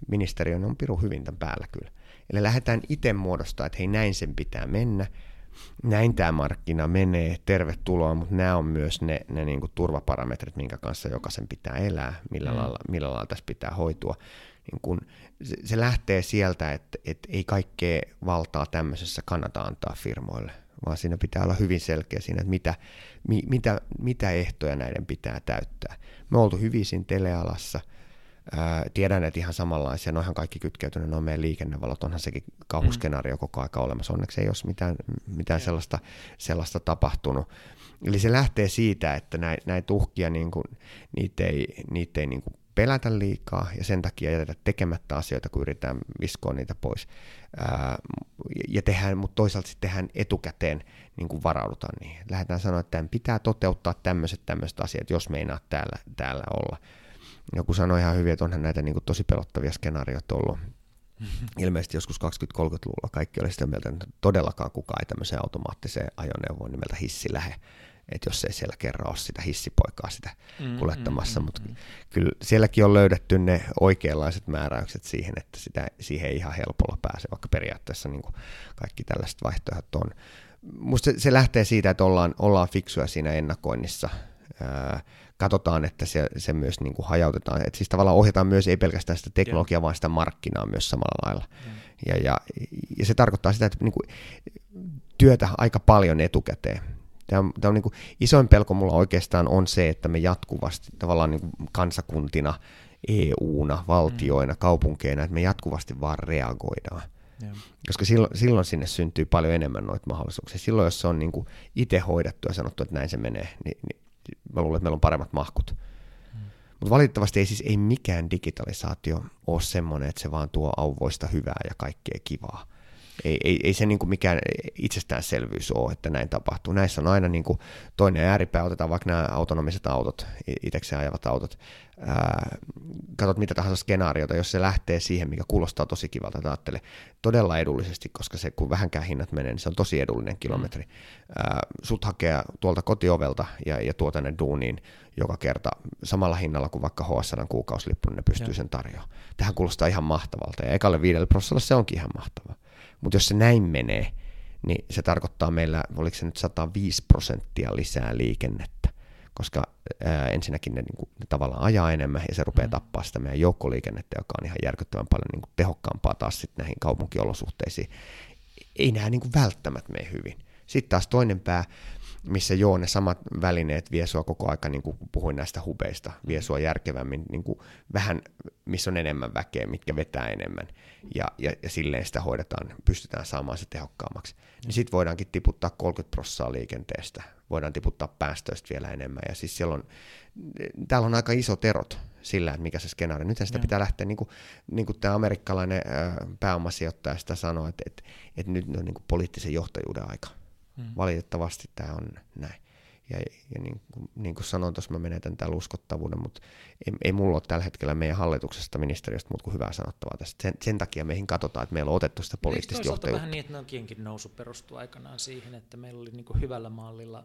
ministeriö on piru hyvin tämän päällä kyllä. Eli lähdetään itse muodostaa, että hei näin sen pitää mennä, näin tämä markkina menee, tervetuloa, mutta nämä on myös ne, ne niin kuin turvaparametrit, minkä kanssa jokaisen pitää elää, millä, mm. lailla, millä lailla tässä pitää hoitua. Niin kun, se, se lähtee sieltä, että, että ei kaikkea valtaa tämmöisessä kannata antaa firmoille, vaan siinä pitää olla hyvin selkeä siinä, että mitä, mi, mitä, mitä ehtoja näiden pitää täyttää. Me oltu hyvin siinä telealassa, tiedän, että ihan samanlaisia, noihan kaikki kytkeytyneet, ne on meidän liikennevalot, onhan sekin kauhuskenaario mm. koko aika olemassa. Onneksi ei ole mitään, mitään sellaista, sellaista tapahtunut. Eli se lähtee siitä, että näitä näit uhkia, niin kuin, niitä ei, niitä ei niin kuin pelätä liikaa ja sen takia jätetä tekemättä asioita, kun yritetään viskoa niitä pois. Ää, ja tehdään, mutta toisaalta sitten tehdään etukäteen, niin kuin varaudutaan niihin. Lähdetään sanoa, että tämän pitää toteuttaa tämmöiset tämmöiset asiat, jos meinaa täällä, täällä olla. Joku sanoi ihan hyvin, että onhan näitä niin kuin tosi pelottavia skenaarioita ollut. (laughs) Ilmeisesti joskus 20-30-luvulla kaikki oli sitä mieltä, että todellakaan kukaan ei tämmöiseen automaattiseen ajoneuvoon nimeltä hissi lähe että jos ei siellä kerran ole sitä hissipoikaa sitä mm, kuljettamassa, mm, mutta mm, kyllä sielläkin on löydetty ne oikeanlaiset määräykset siihen, että sitä, siihen ei ihan helpolla pääse, vaikka periaatteessa niin kaikki tällaiset vaihtoehdot on. Musta se, se lähtee siitä, että ollaan, ollaan fiksuja siinä ennakoinnissa, katsotaan, että se, se myös niin kuin hajautetaan, että siis tavallaan ohjataan myös ei pelkästään sitä teknologiaa, yeah. vaan sitä markkinaa myös samalla lailla. Yeah. Ja, ja, ja se tarkoittaa sitä, että niin kuin työtä aika paljon etukäteen Tämä on, tämä on niin kuin, isoin pelko mulla oikeastaan on se, että me jatkuvasti tavallaan niin kuin kansakuntina, EU-na, valtioina, mm. kaupunkeina, että me jatkuvasti vaan reagoidaan. Yeah. Koska silloin, silloin sinne syntyy paljon enemmän noita mahdollisuuksia. Silloin, jos se on niin itse hoidettu ja sanottu, että näin se menee, niin, niin mä luulen, että meillä on paremmat mahkut. Mm. Mutta valitettavasti ei siis ei mikään digitalisaatio ole semmoinen, että se vaan tuo auvoista hyvää ja kaikkea kivaa ei, ei, ei se niin kuin mikään itsestäänselvyys ole, että näin tapahtuu. Näissä on aina niin kuin toinen ääripää, otetaan vaikka nämä autonomiset autot, itsekseen ajavat autot. Ää, katsot mitä tahansa skenaariota, jos se lähtee siihen, mikä kuulostaa tosi kivalta, että ajattele todella edullisesti, koska se kun vähänkään hinnat menee, niin se on tosi edullinen kilometri. Mm. Ää, sut hakee tuolta kotiovelta ja, ja tuo tänne duuniin joka kerta samalla hinnalla kuin vaikka HSN kuukausilippu, niin ne pystyy ja. sen tarjoamaan. Tähän kuulostaa ihan mahtavalta ja ekalle viidelle prosessille se onkin ihan mahtavaa. Mutta jos se näin menee, niin se tarkoittaa meillä, oliko se nyt 105 prosenttia lisää liikennettä, koska ää, ensinnäkin ne, niin kuin, ne tavallaan ajaa enemmän ja se rupeaa mm. tappaa sitä meidän joukkoliikennettä, joka on ihan järkyttävän paljon niin kuin, tehokkaampaa taas sitten näihin kaupunkiolosuhteisiin. Ei nämä niin kuin, välttämättä mene hyvin. Sitten taas toinen pää, missä joo, ne samat välineet vie sua koko aika, niin kuin puhuin näistä hubeista, vie sua järkevämmin, niin kuin vähän, missä on enemmän väkeä, mitkä vetää enemmän, ja, ja, ja silleen sitä hoidetaan, pystytään saamaan se tehokkaammaksi. Niin sitten voidaankin tiputtaa 30 prosenttia liikenteestä, voidaan tiputtaa päästöistä vielä enemmän, ja siis siellä on, täällä on aika iso erot sillä, että mikä se skenaario. Nyt sitä ja. pitää lähteä, niin kuin, niin kuin tämä amerikkalainen pääomasijoittaja sitä sanoo, että, että, että nyt on niin kuin poliittisen johtajuuden aika Mm. Valitettavasti tämä on näin. Ja, ja niin, niin kuin sanoin tuossa, mä menetän täällä uskottavuuden, mutta ei, ei mulla ole tällä hetkellä meidän hallituksesta ministeriöstä muuta kuin hyvää sanottavaa tästä. Sen, sen takia meihin katsotaan, että meillä on otettu sitä poliittista johtajuutta. vähän niin, että Nokiankin nousu perustuu aikanaan siihen, että meillä oli niin kuin hyvällä mallilla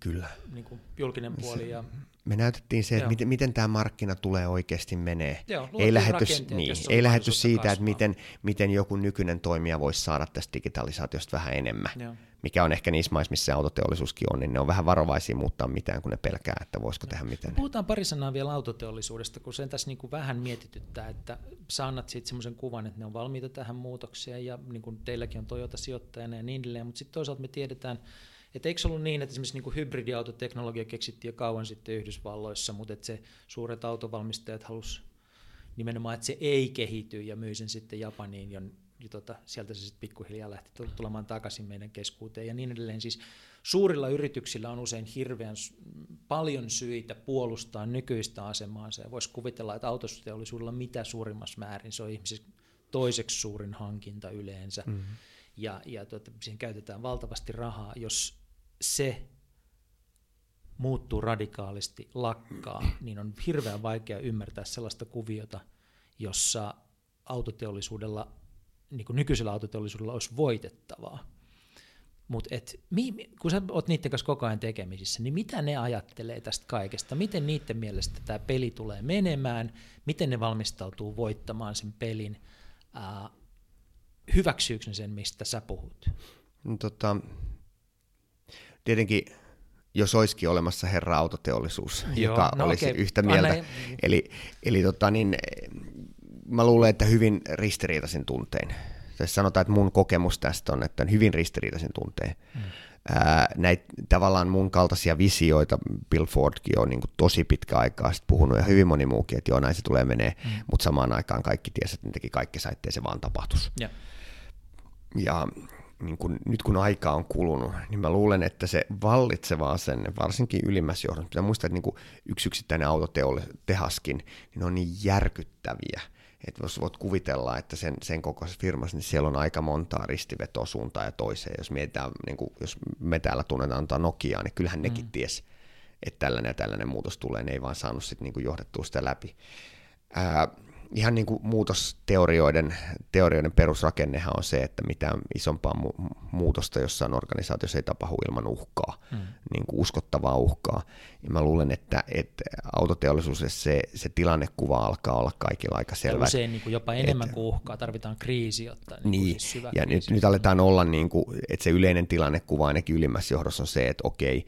Kyllä. Niin kuin julkinen puoli. Ja... Me näytettiin se, että miten, miten tämä markkina tulee oikeasti menee. Joo, ei lähetty, niin, ei lähetty siitä, kasvaa. että miten, miten joku nykyinen toimija voisi saada tästä digitalisaatiosta vähän enemmän. Joo mikä on ehkä niissä maissa, missä autoteollisuuskin on, niin ne on vähän varovaisia muuttaa mitään, kun ne pelkää, että voisiko tehdä mitään. Puhutaan pari sanaa vielä autoteollisuudesta, kun sen tässä niin kuin vähän mietityttää, että sä annat siitä semmoisen kuvan, että ne on valmiita tähän muutokseen ja niin kuin teilläkin on Toyota sijoittajana ja niin edelleen, mutta sitten toisaalta me tiedetään, että eikö se ollut niin, että esimerkiksi niin hybridiautoteknologia keksittiin jo kauan sitten Yhdysvalloissa, mutta että se suuret autovalmistajat halusivat nimenomaan, että se ei kehity ja myy sen sitten Japaniin ja ja tota, sieltä se sitten pikkuhiljaa lähti tulemaan takaisin meidän keskuuteen ja niin edelleen. Siis suurilla yrityksillä on usein hirveän paljon syitä puolustaa nykyistä asemaansa ja voisi kuvitella, että autosteollisuudella mitä suurimmassa määrin se on ihmisistä toiseksi suurin hankinta yleensä mm-hmm. ja, ja tuota, siihen käytetään valtavasti rahaa, jos se muuttuu radikaalisti, lakkaa, (clears throat) niin on hirveän vaikea ymmärtää sellaista kuviota, jossa autoteollisuudella niin kuin nykyisellä autoteollisuudella olisi voitettavaa. Mutta kun sä oot niiden kanssa koko ajan tekemisissä, niin mitä ne ajattelee tästä kaikesta? Miten niiden mielestä tämä peli tulee menemään? Miten ne valmistautuu voittamaan sen pelin? Ää, hyväksyykö sen, mistä sä puhut? No, tota, tietenkin jos olisikin olemassa herra autoteollisuus, Joo, joka no olisi okay. yhtä mieltä. Anna, eli eli tota, niin, mä luulen, että hyvin ristiriitaisin tuntein. Tai sanotaan, että mun kokemus tästä on, että on hyvin ristiriitaisin tuntein. Mm. näitä tavallaan mun kaltaisia visioita Bill Fordkin on niin kuin tosi pitkä aikaa sitten puhunut ja hyvin moni muukin, että joo näin se tulee menee, mm. mutta samaan aikaan kaikki tiesi, että ne teki kaikki ettei se vaan tapahtuisi. Yeah. Ja niin kun, nyt kun aika on kulunut, niin mä luulen, että se vallitseva asenne, varsinkin ylimmässä johdossa, pitää muistaa, että niin yksi yksittäinen autotehaskin, niin ne on niin järkyttäviä, että jos voit kuvitella, että sen, sen kokoisessa firmassa, niin siellä on aika montaa ristivetoa suuntaan ja toiseen. Jos mietitään, niin kuin, jos me täällä tunnetaan Nokiaa, niin kyllähän nekin mm. ties, että tällainen ja tällainen muutos tulee, ne ei vaan saanut sitten niin johdettua sitä läpi. Ää, ihan niin kuin muutosteorioiden teorioiden perusrakennehan on se, että mitään isompaa mu- muutosta jossain organisaatiossa ei tapahdu ilman uhkaa, mm. niin kuin uskottavaa uhkaa. Ja mä luulen, että, että autoteollisuudessa se, se tilannekuva alkaa olla kaikilla aika selvä. Ja usein niin kuin jopa enemmän että, kuin uhkaa, tarvitaan kriisi, jotta niin, niin siis ja kriisi. nyt, nyt aletaan olla, niin kuin, että se yleinen tilannekuva ainakin ylimmässä johdossa on se, että okei,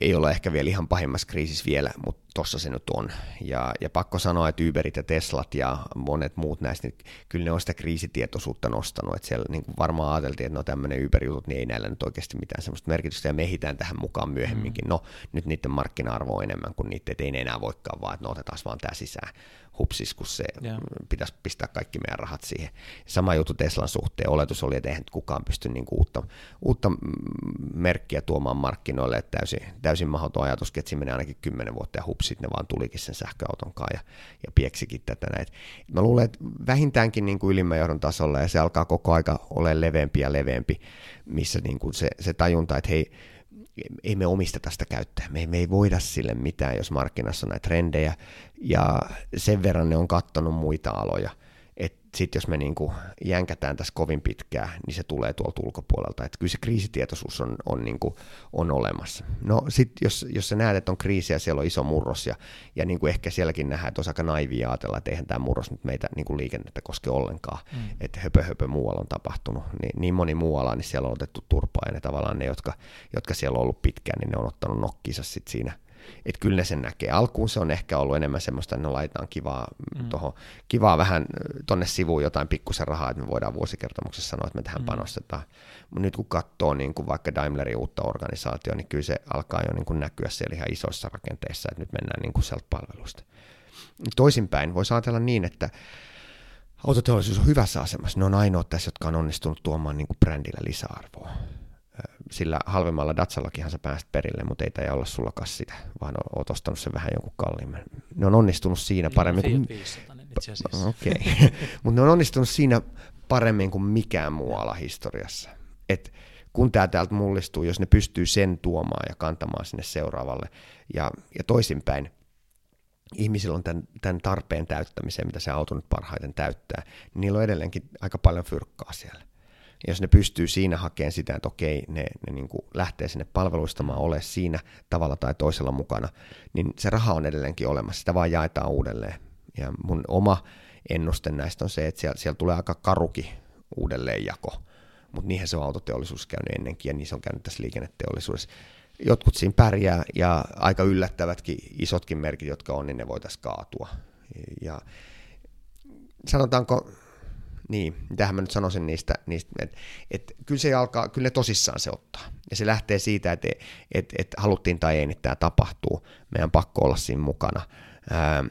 ei ole ehkä vielä ihan pahimmassa kriisissä vielä, mutta tossa se nyt on. Ja, ja pakko sanoa, että Uberit ja Teslat ja monet muut näistä, niin kyllä ne on sitä kriisitietoisuutta nostanut. Että siellä niin kuin varmaan ajateltiin, että no tämmöinen Uber-jutut, niin ei näillä nyt oikeasti mitään sellaista merkitystä, ja me ehitään tähän mukaan myöhemminkin. Mm. No, nyt niiden markkina-arvo on enemmän kuin niitä, että ei ne enää voikaan vaan, että no otetaan vaan tämä sisään hupsis, kun se yeah. pitäisi pistää kaikki meidän rahat siihen. Sama juttu Teslan suhteen. Oletus oli, että eihän kukaan pysty niin kuin uutta, uutta merkkiä tuomaan markkinoille, että täysin, täysin mahdoton ajatus, että siinä menee ainakin kymmenen vuotta ja hupsit ne vaan tulikin sen sähköauton kanssa ja, ja pieksikin tätä näin. Mä luulen, että vähintäänkin niin kuin ylimmän johdon tasolla ja se alkaa koko aika olla leveämpi ja leveämpi, missä niin kuin se, se tajunta, että hei, ei me omisteta sitä käyttöä. Me, me ei voida sille mitään, jos markkinassa on näitä trendejä. Ja sen verran ne on kattonut muita aloja – sitten jos me niin kuin jänkätään tässä kovin pitkään, niin se tulee tuolta ulkopuolelta. Että kyllä se kriisitietoisuus on, on, niin kuin, on olemassa. No sitten jos, jos sä näet, että on kriisi ja siellä on iso murros ja, ja niin kuin ehkä sielläkin nähdään, että on aika naivia ajatella, että eihän tämä murros nyt meitä niin kuin liikennettä koske ollenkaan, mm. että höpö höpö muualla on tapahtunut. Niin, niin moni muualla, niin siellä on otettu turpaa ja ne tavallaan ne, jotka, jotka siellä on ollut pitkään, niin ne on ottanut nokkinsa sitten siinä – että kyllä ne sen näkee. Alkuun se on ehkä ollut enemmän semmoista, että no laitetaan kivaa, mm. toho, kivaa vähän tonne sivuun jotain pikkusen rahaa, että me voidaan vuosikertomuksessa sanoa, että me tähän mm. panostetaan. Mutta nyt kun katsoo niin kuin vaikka Daimlerin uutta organisaatio, niin kyllä se alkaa jo niin kuin näkyä siellä ihan isoissa rakenteissa, että nyt mennään niin kuin sieltä palvelusta. Toisinpäin voisi ajatella niin, että autoteollisuus on hyvässä asemassa. Ne on ainoat tässä, jotka on onnistunut tuomaan niin kuin brändillä lisäarvoa sillä halvemmalla Datsallakinhan sä pääset perille, mutta ei tämä olla sulla sitä, vaan oot ostanut sen vähän jonkun kalliimman. Ne on onnistunut siinä paremmin kuin... Okei, (laughs) okay. mutta ne on onnistunut siinä paremmin kuin mikään muu ala historiassa. Et kun tämä täältä mullistuu, jos ne pystyy sen tuomaan ja kantamaan sinne seuraavalle ja, ja toisinpäin, ihmisillä on tämän, tämän tarpeen täyttämiseen, mitä se auto nyt parhaiten täyttää, niin niillä on edelleenkin aika paljon fyrkkaa siellä. Ja jos ne pystyy siinä hakemaan sitä, että okei, ne, ne niin kuin lähtee sinne palveluistamaan, ole siinä tavalla tai toisella mukana, niin se raha on edelleenkin olemassa, sitä vaan jaetaan uudelleen. Ja mun oma ennuste näistä on se, että siellä, siellä tulee aika karuki uudelleenjako, mutta niinhän se on autoteollisuus käynyt ennenkin ja niin se on käynyt tässä liikenneteollisuudessa. Jotkut siinä pärjää ja aika yllättävätkin isotkin merkit, jotka on, niin ne voitaisiin kaatua. Ja sanotaanko, niin, mitähän mä nyt sanoisin niistä, niistä että et, kyllä se alkaa, kyllä ne tosissaan se ottaa. Ja se lähtee siitä, että et, et haluttiin tai ei, niin tämä tapahtuu. Meidän pakko olla siinä mukana. Ää,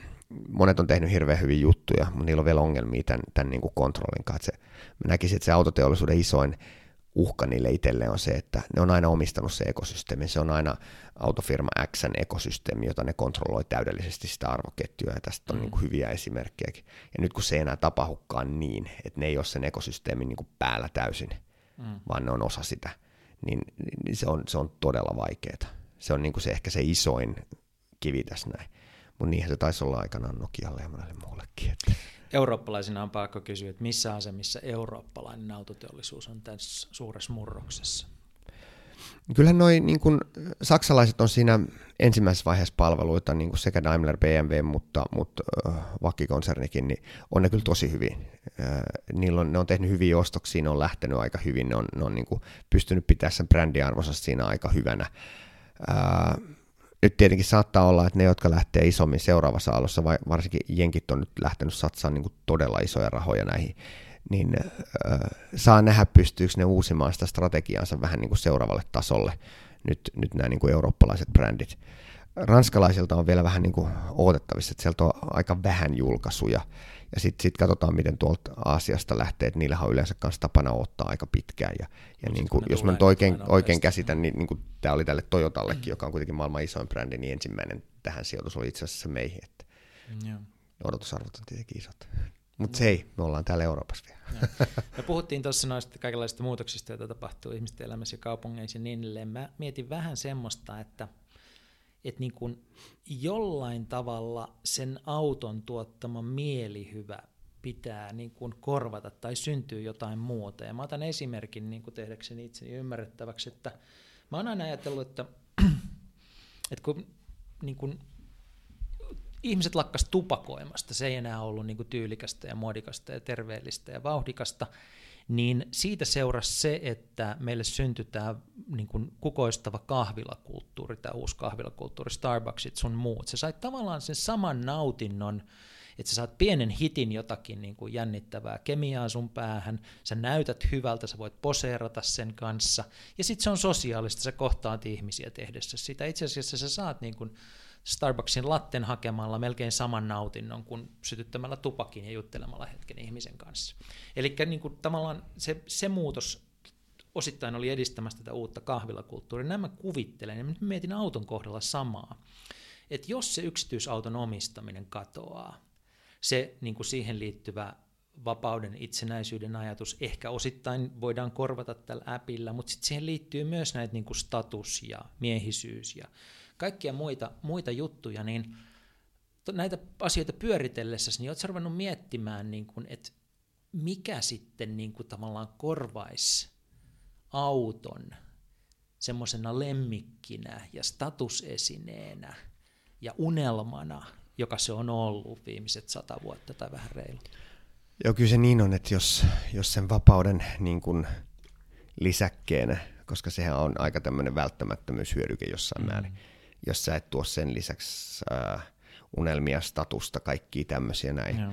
monet on tehnyt hirveän hyviä juttuja, mutta niillä on vielä ongelmia tämän, tämän niin kuin kontrollin kanssa. Mä näkisin, että se autoteollisuuden isoin uhka niille itselleen on se, että ne on aina omistanut se ekosysteemi. Se on aina autofirma Xn ekosysteemi, jota ne kontrolloi täydellisesti sitä arvoketjua, ja tästä on mm. niin kuin hyviä esimerkkejäkin. Ja nyt kun se ei enää tapahdukaan niin, että ne ei ole sen ekosysteemin niin kuin päällä täysin, mm. vaan ne on osa sitä, niin, niin se, on, se on todella vaikeaa. Se on niin kuin se, ehkä se isoin kivi tässä näin. Mutta niinhän se taisi olla aikanaan Nokialle ja monelle muullekin. Että eurooppalaisina on pakko kysyä, että missä asemissa eurooppalainen autoteollisuus on tässä suuressa murroksessa? Kyllähän noin niin kuin, saksalaiset on siinä ensimmäisessä vaiheessa palveluita, niin kuin sekä Daimler, BMW, mutta, mutta äh, Vakkikonsernikin, niin on ne kyllä tosi hyvin. Äh, niillä on, ne on tehnyt hyviä ostoksia, ne on lähtenyt aika hyvin, ne on, ne on niin pystynyt pitämään sen brändiarvonsa siinä aika hyvänä. Äh, nyt tietenkin saattaa olla, että ne, jotka lähtee isommin seuraavassa alussa, varsinkin jenkit on nyt lähtenyt satsaamaan niin todella isoja rahoja näihin niin äh, saa nähdä, pystyykö ne uusimaan sitä strategiaansa vähän niin kuin seuraavalle tasolle, nyt, nyt nämä niin kuin eurooppalaiset brändit. Ranskalaisilta on vielä vähän niin kuin odotettavissa, että sieltä on aika vähän julkaisuja, ja sitten sit katsotaan, miten tuolta Aasiasta lähtee, että niillä on yleensä kanssa tapana ottaa aika pitkään. Ja, ja niin kuin, jos mä nyt oikein, oikein käsitän, niin, niin kuin tämä oli tälle Toyotallekin, mm. joka on kuitenkin maailman isoin brändi, niin ensimmäinen tähän sijoitus oli itse asiassa meihin. Että mm, odotusarvot on tietenkin isot. Mutta se ei, me ollaan täällä Euroopassa vielä. Me puhuttiin tuossa noista kaikenlaisista muutoksista, joita tapahtuu ihmisten elämässä ja kaupungeissa ja niin edelleen. Mä mietin vähän semmoista, että – että niin kuin jollain tavalla sen auton tuottama mielihyvä pitää niin kuin korvata tai syntyy jotain muuta. Ja mä otan esimerkin niin kuin tehdäkseni itseni ymmärrettäväksi, että mä oon aina ajatellut, että, (clears throat) että kun niin kuin ihmiset lakkas tupakoimasta, se ei enää ollut niin kuin tyylikästä ja muodikasta ja terveellistä ja vauhdikasta, niin siitä seurasi se, että meille syntyi tämä niin kuin kukoistava kahvilakulttuuri, tämä uusi kahvilakulttuuri, Starbucksit sun muut. Se sai tavallaan sen saman nautinnon, että sä saat pienen hitin jotakin niin kuin jännittävää kemiaa sun päähän, sä näytät hyvältä, sä voit poseerata sen kanssa, ja sitten se on sosiaalista, sä kohtaat ihmisiä tehdessä sitä. Itse asiassa sä saat niin kuin Starbucksin latten hakemalla melkein saman nautinnon kuin sytyttämällä tupakin ja juttelemalla hetken ihmisen kanssa. Eli niin kuin tavallaan se, se muutos osittain oli edistämässä tätä uutta kahvilakulttuuria. Nämä kuvittelen, ja mietin auton kohdalla samaa. Että jos se yksityisauton omistaminen katoaa, se niin kuin siihen liittyvä vapauden, itsenäisyyden ajatus ehkä osittain voidaan korvata tällä appilla, mutta sitten siihen liittyy myös näitä niin kuin status ja miehisyys ja kaikkia muita, muita juttuja, niin näitä asioita pyöritellessä, niin oletko ruvennut miettimään, niin kuin, että mikä sitten niin kuin tavallaan korvaisi auton semmoisena lemmikkinä ja statusesineenä ja unelmana, joka se on ollut viimeiset sata vuotta tai vähän reilu. Joo, kyllä se niin on, että jos, jos sen vapauden niin kuin lisäkkeenä, koska sehän on aika tämmöinen välttämättömyyshyödyke jossain mm. määrin, jos sä et tuo sen lisäksi äh, unelmia, statusta, kaikkia tämmöisiä näin. Joo.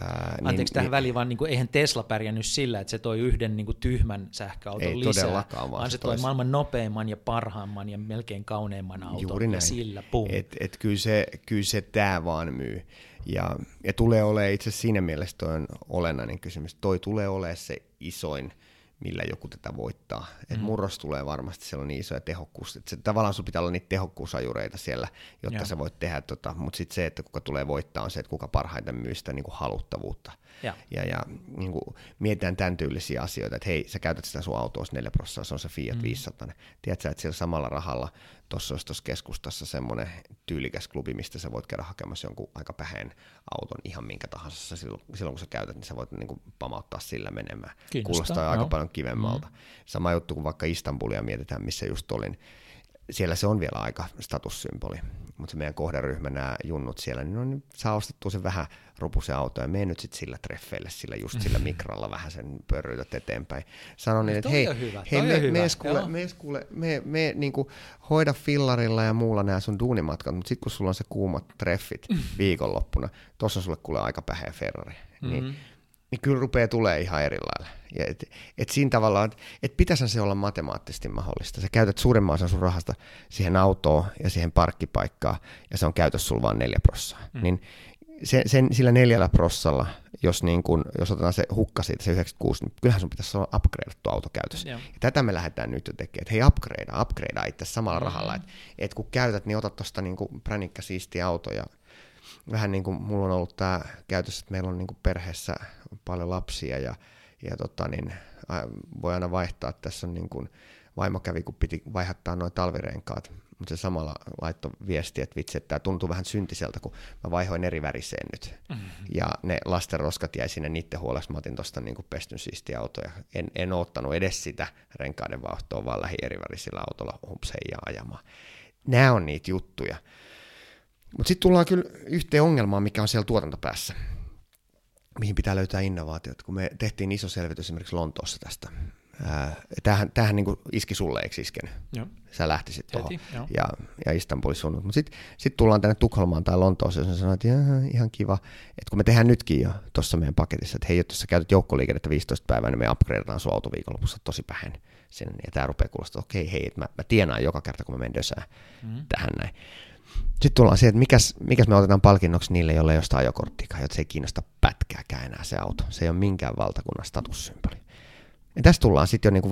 Ää, niin, Anteeksi tähän niin, väliin, vaan niin kuin, eihän Tesla pärjännyt sillä, että se toi yhden niin kuin, tyhmän sähköauton ei lisää, vaan, vaan se toi tois... maailman nopeimman ja parhaimman ja melkein kauneimman auton. Juuri näin. Ja sillä, pum. Et, et kyllä se, kyllä se tämä vaan myy. Ja, ja tulee olemaan itse siinä mielessä toi on olennainen kysymys. Toi tulee olemaan se isoin millä joku tätä voittaa. Et mm. murros tulee varmasti, siellä on niin isoja tehokkuus. Et se, tavallaan sun pitää olla niitä tehokkuusajureita siellä, jotta ja. sä voit tehdä, tota, mutta sitten se, että kuka tulee voittaa, on se, että kuka parhaiten myy sitä niin kuin haluttavuutta. Ja, ja, ja niin kuin mietitään tämän tyylisiä asioita, että hei, sä käytät sitä sun autoa 4 prosenttia, se on se Fiat mm. 500. Tiedätkö, että sillä samalla rahalla tuossa olisi tuossa keskustassa semmoinen tyylikäs klubi, mistä sä voit käydä hakemassa jonkun aika päheen auton ihan minkä tahansa. Silloin, silloin kun sä käytät, niin sä voit niin kuin pamauttaa sillä menemään. Kiinnostaa, Kuulostaa no. aika paljon kivemmalta. Mm. Sama juttu kuin vaikka Istanbulia mietitään, missä just olin. Siellä se on vielä aika statussymboli mutta se meidän kohderyhmä, nämä junnut siellä, niin, no, niin saa ostettua sen vähän rupusen auto ja mene nyt sitten sillä treffeille, sillä just sillä mikralla vähän sen pörrytät eteenpäin. Sanon niin, että hei, hei me, me, kuule, me, kuule, me, me niin kuin, hoida fillarilla ja muulla nämä sun duunimatkat, mutta sitten kun sulla on se kuumat treffit viikonloppuna, tuossa sulle kuule aika päheä Ferrari. Niin mm-hmm. Niin niin kyllä rupeaa tulee ihan eri lailla. Ja et, et siinä tavalla, että et pitäisi se olla matemaattisesti mahdollista. Sä käytät suurimman osan sun rahasta siihen autoon ja siihen parkkipaikkaan, ja se on käytössä sulla vain neljä prossaa. Mm. Niin sen, sen, sillä neljällä prossalla, jos, niin kun, jos otetaan se hukka siitä, se 96, niin kyllähän sun pitäisi olla upgradeattu auto käytössä. Ja tätä me lähdetään nyt jo tekemään, että hei upgradea, upgradea itse samalla mm. rahalla, että et kun käytät, niin otat tuosta niin pränikkä siistiä auto ja vähän niin kuin mulla on ollut tämä käytössä, että meillä on niin kuin perheessä paljon lapsia ja, ja tota, niin, voi aina vaihtaa. Tässä on niin kuin, vaimo kävi, kun piti vaihtaa noin talvirenkaat, mutta se samalla laittoi viesti, että vitsi, että tämä tuntuu vähän syntiseltä, kun mä vaihoin eri väriseen nyt. Mm-hmm. Ja ne lasten roskat jäi sinne niiden huolessa. Mä otin tuosta niin pestyn siistiä autoja. En, en ottanut edes sitä renkaiden vaihtoa, vaan lähi eri värisillä autolla humpseijaa ajamaan. Nämä on niitä juttuja. Mutta sitten tullaan kyllä yhteen ongelmaan, mikä on siellä tuotantopäässä, mihin pitää löytää innovaatiot. Kun me tehtiin iso selvitys esimerkiksi Lontoossa tästä tämähän, tämähän niin iski sulle, eikö iskenyt? Joo. Sä lähtisit tuohon ja, ja Istanbulissa sunnut. Mutta sitten sit tullaan tänne Tukholmaan tai Lontooseen ja sanoit, että ihan, ihan kiva, että kun me tehdään nytkin jo tuossa meidän paketissa, että hei, jos sä käytät joukkoliikennettä 15 päivää, niin me upgradeataan sun auto viikonlopussa tosi vähän sen, ja tämä rupeaa kuulostaa, että okei, hei, että mä, mä tienaan joka kerta, kun mä menen dösään mm-hmm. tähän näin. Sitten tullaan siihen, että mikäs, mikäs me otetaan palkinnoksi niille, joille ei ole sitä jotta se ei kiinnosta pätkääkään enää se auto. Se ei ole minkään valtakunnan statussymboli. Ja tässä tullaan sitten jo niinku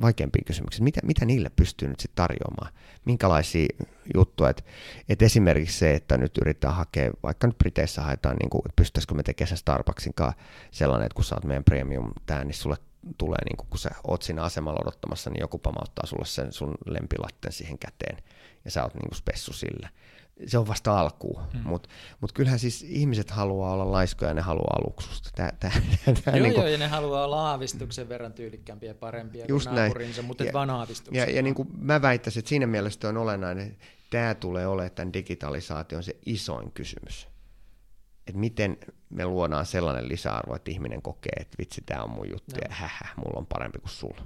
vaikeampiin kysymyksiin. Mitä, mitä niille pystyy nyt sitten tarjoamaan? Minkälaisia juttuja? Et, et esimerkiksi se, että nyt yritetään hakea, vaikka nyt Briteissä haetaan, niin että me tekemään Starbucksinkaan sellainen, että kun oot meidän premium tää, niin sulle tulee, niin kun sä oot siinä asemalla odottamassa, niin joku pamauttaa sulle sen sun lempilatten siihen käteen, ja sä oot niin spessu sillä se on vasta alkuun, mm. mutta mut kyllähän siis ihmiset haluaa olla laiskoja ja ne haluaa luksusta. Tää, tää, tää joo, niin kuin... joo, ja ne haluaa olla aavistuksen verran tyylikkäämpiä ja parempia Just kuin naapurinsa, mutta ja, vaan aavistuksen. Ja, ja niin kuin mä väittäisin, että siinä mielessä on olennainen, tämä tulee olemaan tämän digitalisaation se isoin kysymys. Että miten me luodaan sellainen lisäarvo, että ihminen kokee, että vitsi, tämä on mun juttu, no. ja hähä, mulla on parempi kuin sulla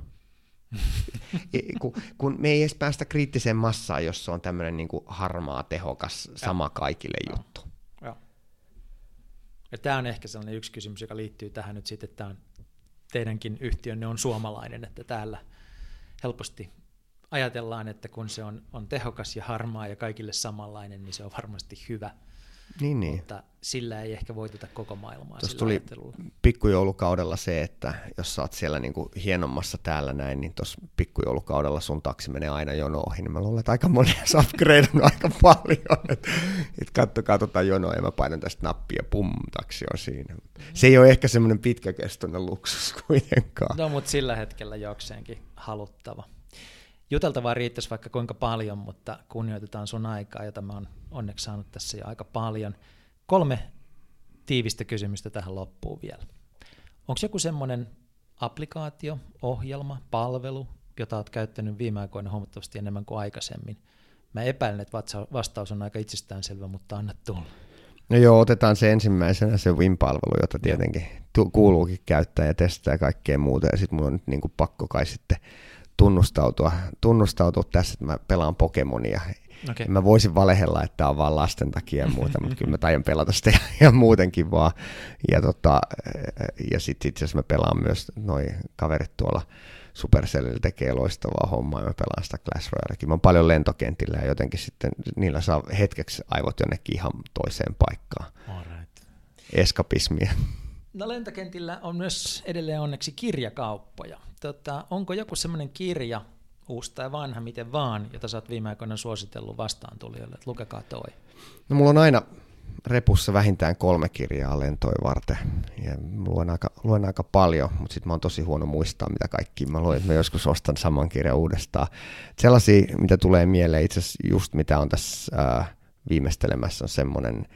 (laughs) kun, kun me ei edes päästä kriittiseen massaan, jos se on tämmöinen niin harmaa, tehokas, sama ja. kaikille ja. juttu. Ja. Ja tämä on ehkä sellainen yksi kysymys, joka liittyy tähän nyt sitten, että on, teidänkin yhtiönne on suomalainen, että täällä helposti ajatellaan, että kun se on, on tehokas ja harmaa ja kaikille samanlainen, niin se on varmasti hyvä. Niin, niin. Mutta sillä ei ehkä voiteta koko maailmaa Tuossa tuli pikkujoulukaudella se, että jos sä oot siellä niin kuin hienommassa täällä näin, niin tuossa pikkujoulukaudella sun taksi menee aina jono ohi, niin mä luulen, että aika moni (laughs) on aika paljon, että et kattokaa tota jonoa ja mä painan tästä nappia, pum, taksi on siinä. Se ei ole ehkä semmoinen pitkäkestoinen luksus (laughs) kuitenkaan. No, mutta sillä hetkellä jokseenkin haluttava juteltavaa riittäisi vaikka kuinka paljon, mutta kunnioitetaan sun aikaa, jota mä oon onneksi saanut tässä jo aika paljon. Kolme tiivistä kysymystä tähän loppuun vielä. Onko joku semmoinen applikaatio, ohjelma, palvelu, jota olet käyttänyt viime aikoina huomattavasti enemmän kuin aikaisemmin? Mä epäilen, että vastaus on aika itsestäänselvä, mutta anna tulla. No joo, otetaan se ensimmäisenä se Win-palvelu, jota tietenkin kuuluukin käyttää ja testaa ja kaikkea muuta. Ja sitten mun on nyt niin pakko kai sitten tunnustautua, tunnustautua tässä, että mä pelaan Pokemonia. Okay. Mä voisin valehella, että tämä on vaan lasten takia ja muuta, mutta kyllä mä tajan pelata sitä (laughs) ja muutenkin vaan. Ja, tota, ja sitten itse asiassa mä pelaan myös noin kaverit tuolla Supercellillä tekee loistavaa hommaa ja mä pelaan sitä Clash Royalekin. Mä oon paljon lentokentillä ja jotenkin sitten niillä saa hetkeksi aivot jonnekin ihan toiseen paikkaan. Alright. Eskapismia. No lentokentillä on myös edelleen onneksi kirjakauppoja. Tota, onko joku semmoinen kirja, uusi tai vanha, miten vaan, jota sä oot viime aikoina suositellut vastaan tulijoille, että lukekaa toi? No mulla on aina repussa vähintään kolme kirjaa lentoi varten. Ja luen aika, luen aika paljon, mutta sitten mä oon tosi huono muistaa, mitä kaikki mä luen. Mä joskus ostan saman kirjan uudestaan. Sellaisia, mitä tulee mieleen, itse asiassa just mitä on tässä viimeistelemässä, on semmoinen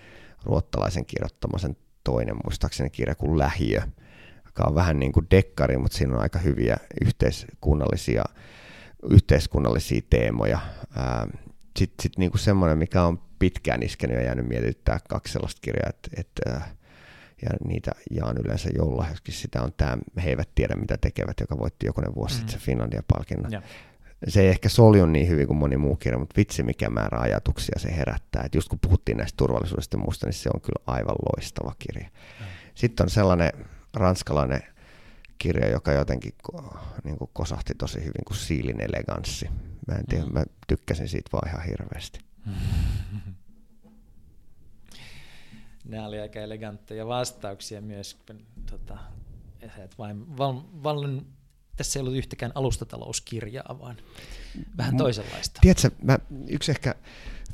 ruottalaisen kirjoittama sen toinen muistaakseni kirja kuin Lähiö, joka on vähän niin kuin dekkari, mutta siinä on aika hyviä yhteiskunnallisia, yhteiskunnallisia teemoja. Sitten sit niin kuin semmoinen, mikä on pitkään iskenyt ja jäänyt mietittää kaksi sellaista kirjaa, että, että ja niitä jaan yleensä joululahjaksi. Sitä on tämä He eivät tiedä, mitä tekevät, joka voitti jokunen vuosi mm. sitten se Finlandia-palkinnon. Ja. Se ei ehkä solju niin hyvin kuin moni muu kirja, mutta vitsi mikä määrä ajatuksia se herättää. Et just kun puhuttiin näistä turvallisuudesta ja muusta, niin se on kyllä aivan loistava kirja. Mm. Sitten on sellainen ranskalainen kirja, joka jotenkin niin kuin kosahti tosi hyvin kuin Siilin eleganssi. Mä en tiedä, mm. mä tykkäsin siitä vaan ihan hirveästi. (laughs) Nämä oli aika elegantteja vastauksia myös. Tota, vain val, val, tässä ei ollut yhtäkään alustatalouskirjaa, vaan vähän toisenlaista. Tiedätkö, mä, yksi ehkä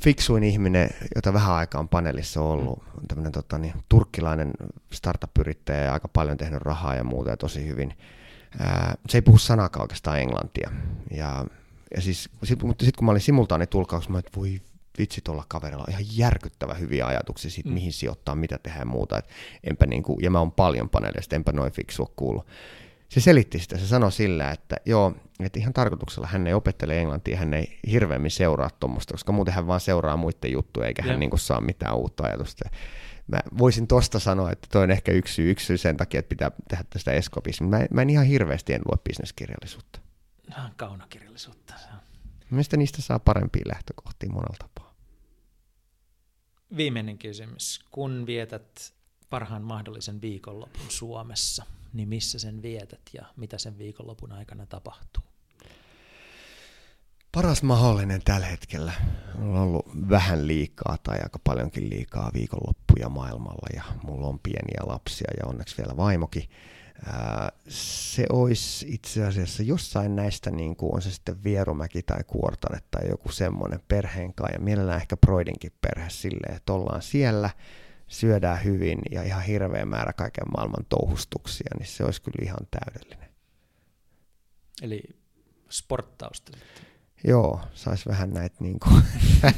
fiksuin ihminen, jota vähän aikaan paneelissa on ollut, mm. on tämmöinen tota, niin, turkkilainen startup-yrittäjä ja aika paljon tehnyt rahaa ja muuta ja tosi hyvin. Ää, se ei puhu sanakaan oikeastaan englantia. Ja, ja siis, sit, mutta sitten kun mä olin simultaanitulkauksessa, mä että voi vitsi tuolla kaverilla on ihan järkyttävä hyviä ajatuksia siitä, mm. mihin sijoittaa, mitä tehdään ja muuta. Et enpä niin kuin, ja mä oon paljon paneelista, enpä noin fiksua kuullut se selitti sitä, se sanoi sillä, että joo, että ihan tarkoituksella hän ei opettele englantia, hän ei hirveämmin seuraa tuommoista, koska muuten hän vaan seuraa muiden juttuja, eikä hän niin kuin saa mitään uutta ajatusta. mä voisin tosta sanoa, että toi on ehkä yksi syy, yksi syy sen takia, että pitää tehdä tästä eskopista. Mä, mä en ihan hirveästi en lue bisneskirjallisuutta. No, kaunokirjallisuutta. Mielestäni niistä saa parempia lähtökohtia monella tapaa. Viimeinen kysymys. Kun vietät parhaan mahdollisen viikonlopun Suomessa, niin missä sen vietät ja mitä sen viikonlopun aikana tapahtuu? Paras mahdollinen tällä hetkellä. On ollut vähän liikaa tai aika paljonkin liikaa viikonloppuja maailmalla ja mulla on pieniä lapsia ja onneksi vielä vaimokin. se olisi itse asiassa jossain näistä, niin kuin on se sitten Vierumäki tai Kuortane tai joku semmoinen perheen kanssa, ja mielellään ehkä Broidinkin perhe silleen, että ollaan siellä, syödään hyvin ja ihan hirveä määrä kaiken maailman touhustuksia, niin se olisi kyllä ihan täydellinen. Eli sporttausta sitten. Joo, saisi vähän näitä niin kuin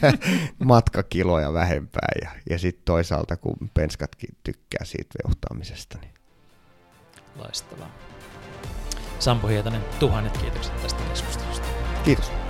(laughs) matkakiloja vähempää ja, ja sitten toisaalta kun penskatkin tykkää siitä veuhtaamisesta. Niin. Loistavaa. Sampo Hietanen, tuhannet kiitokset tästä keskustelusta. Kiitos.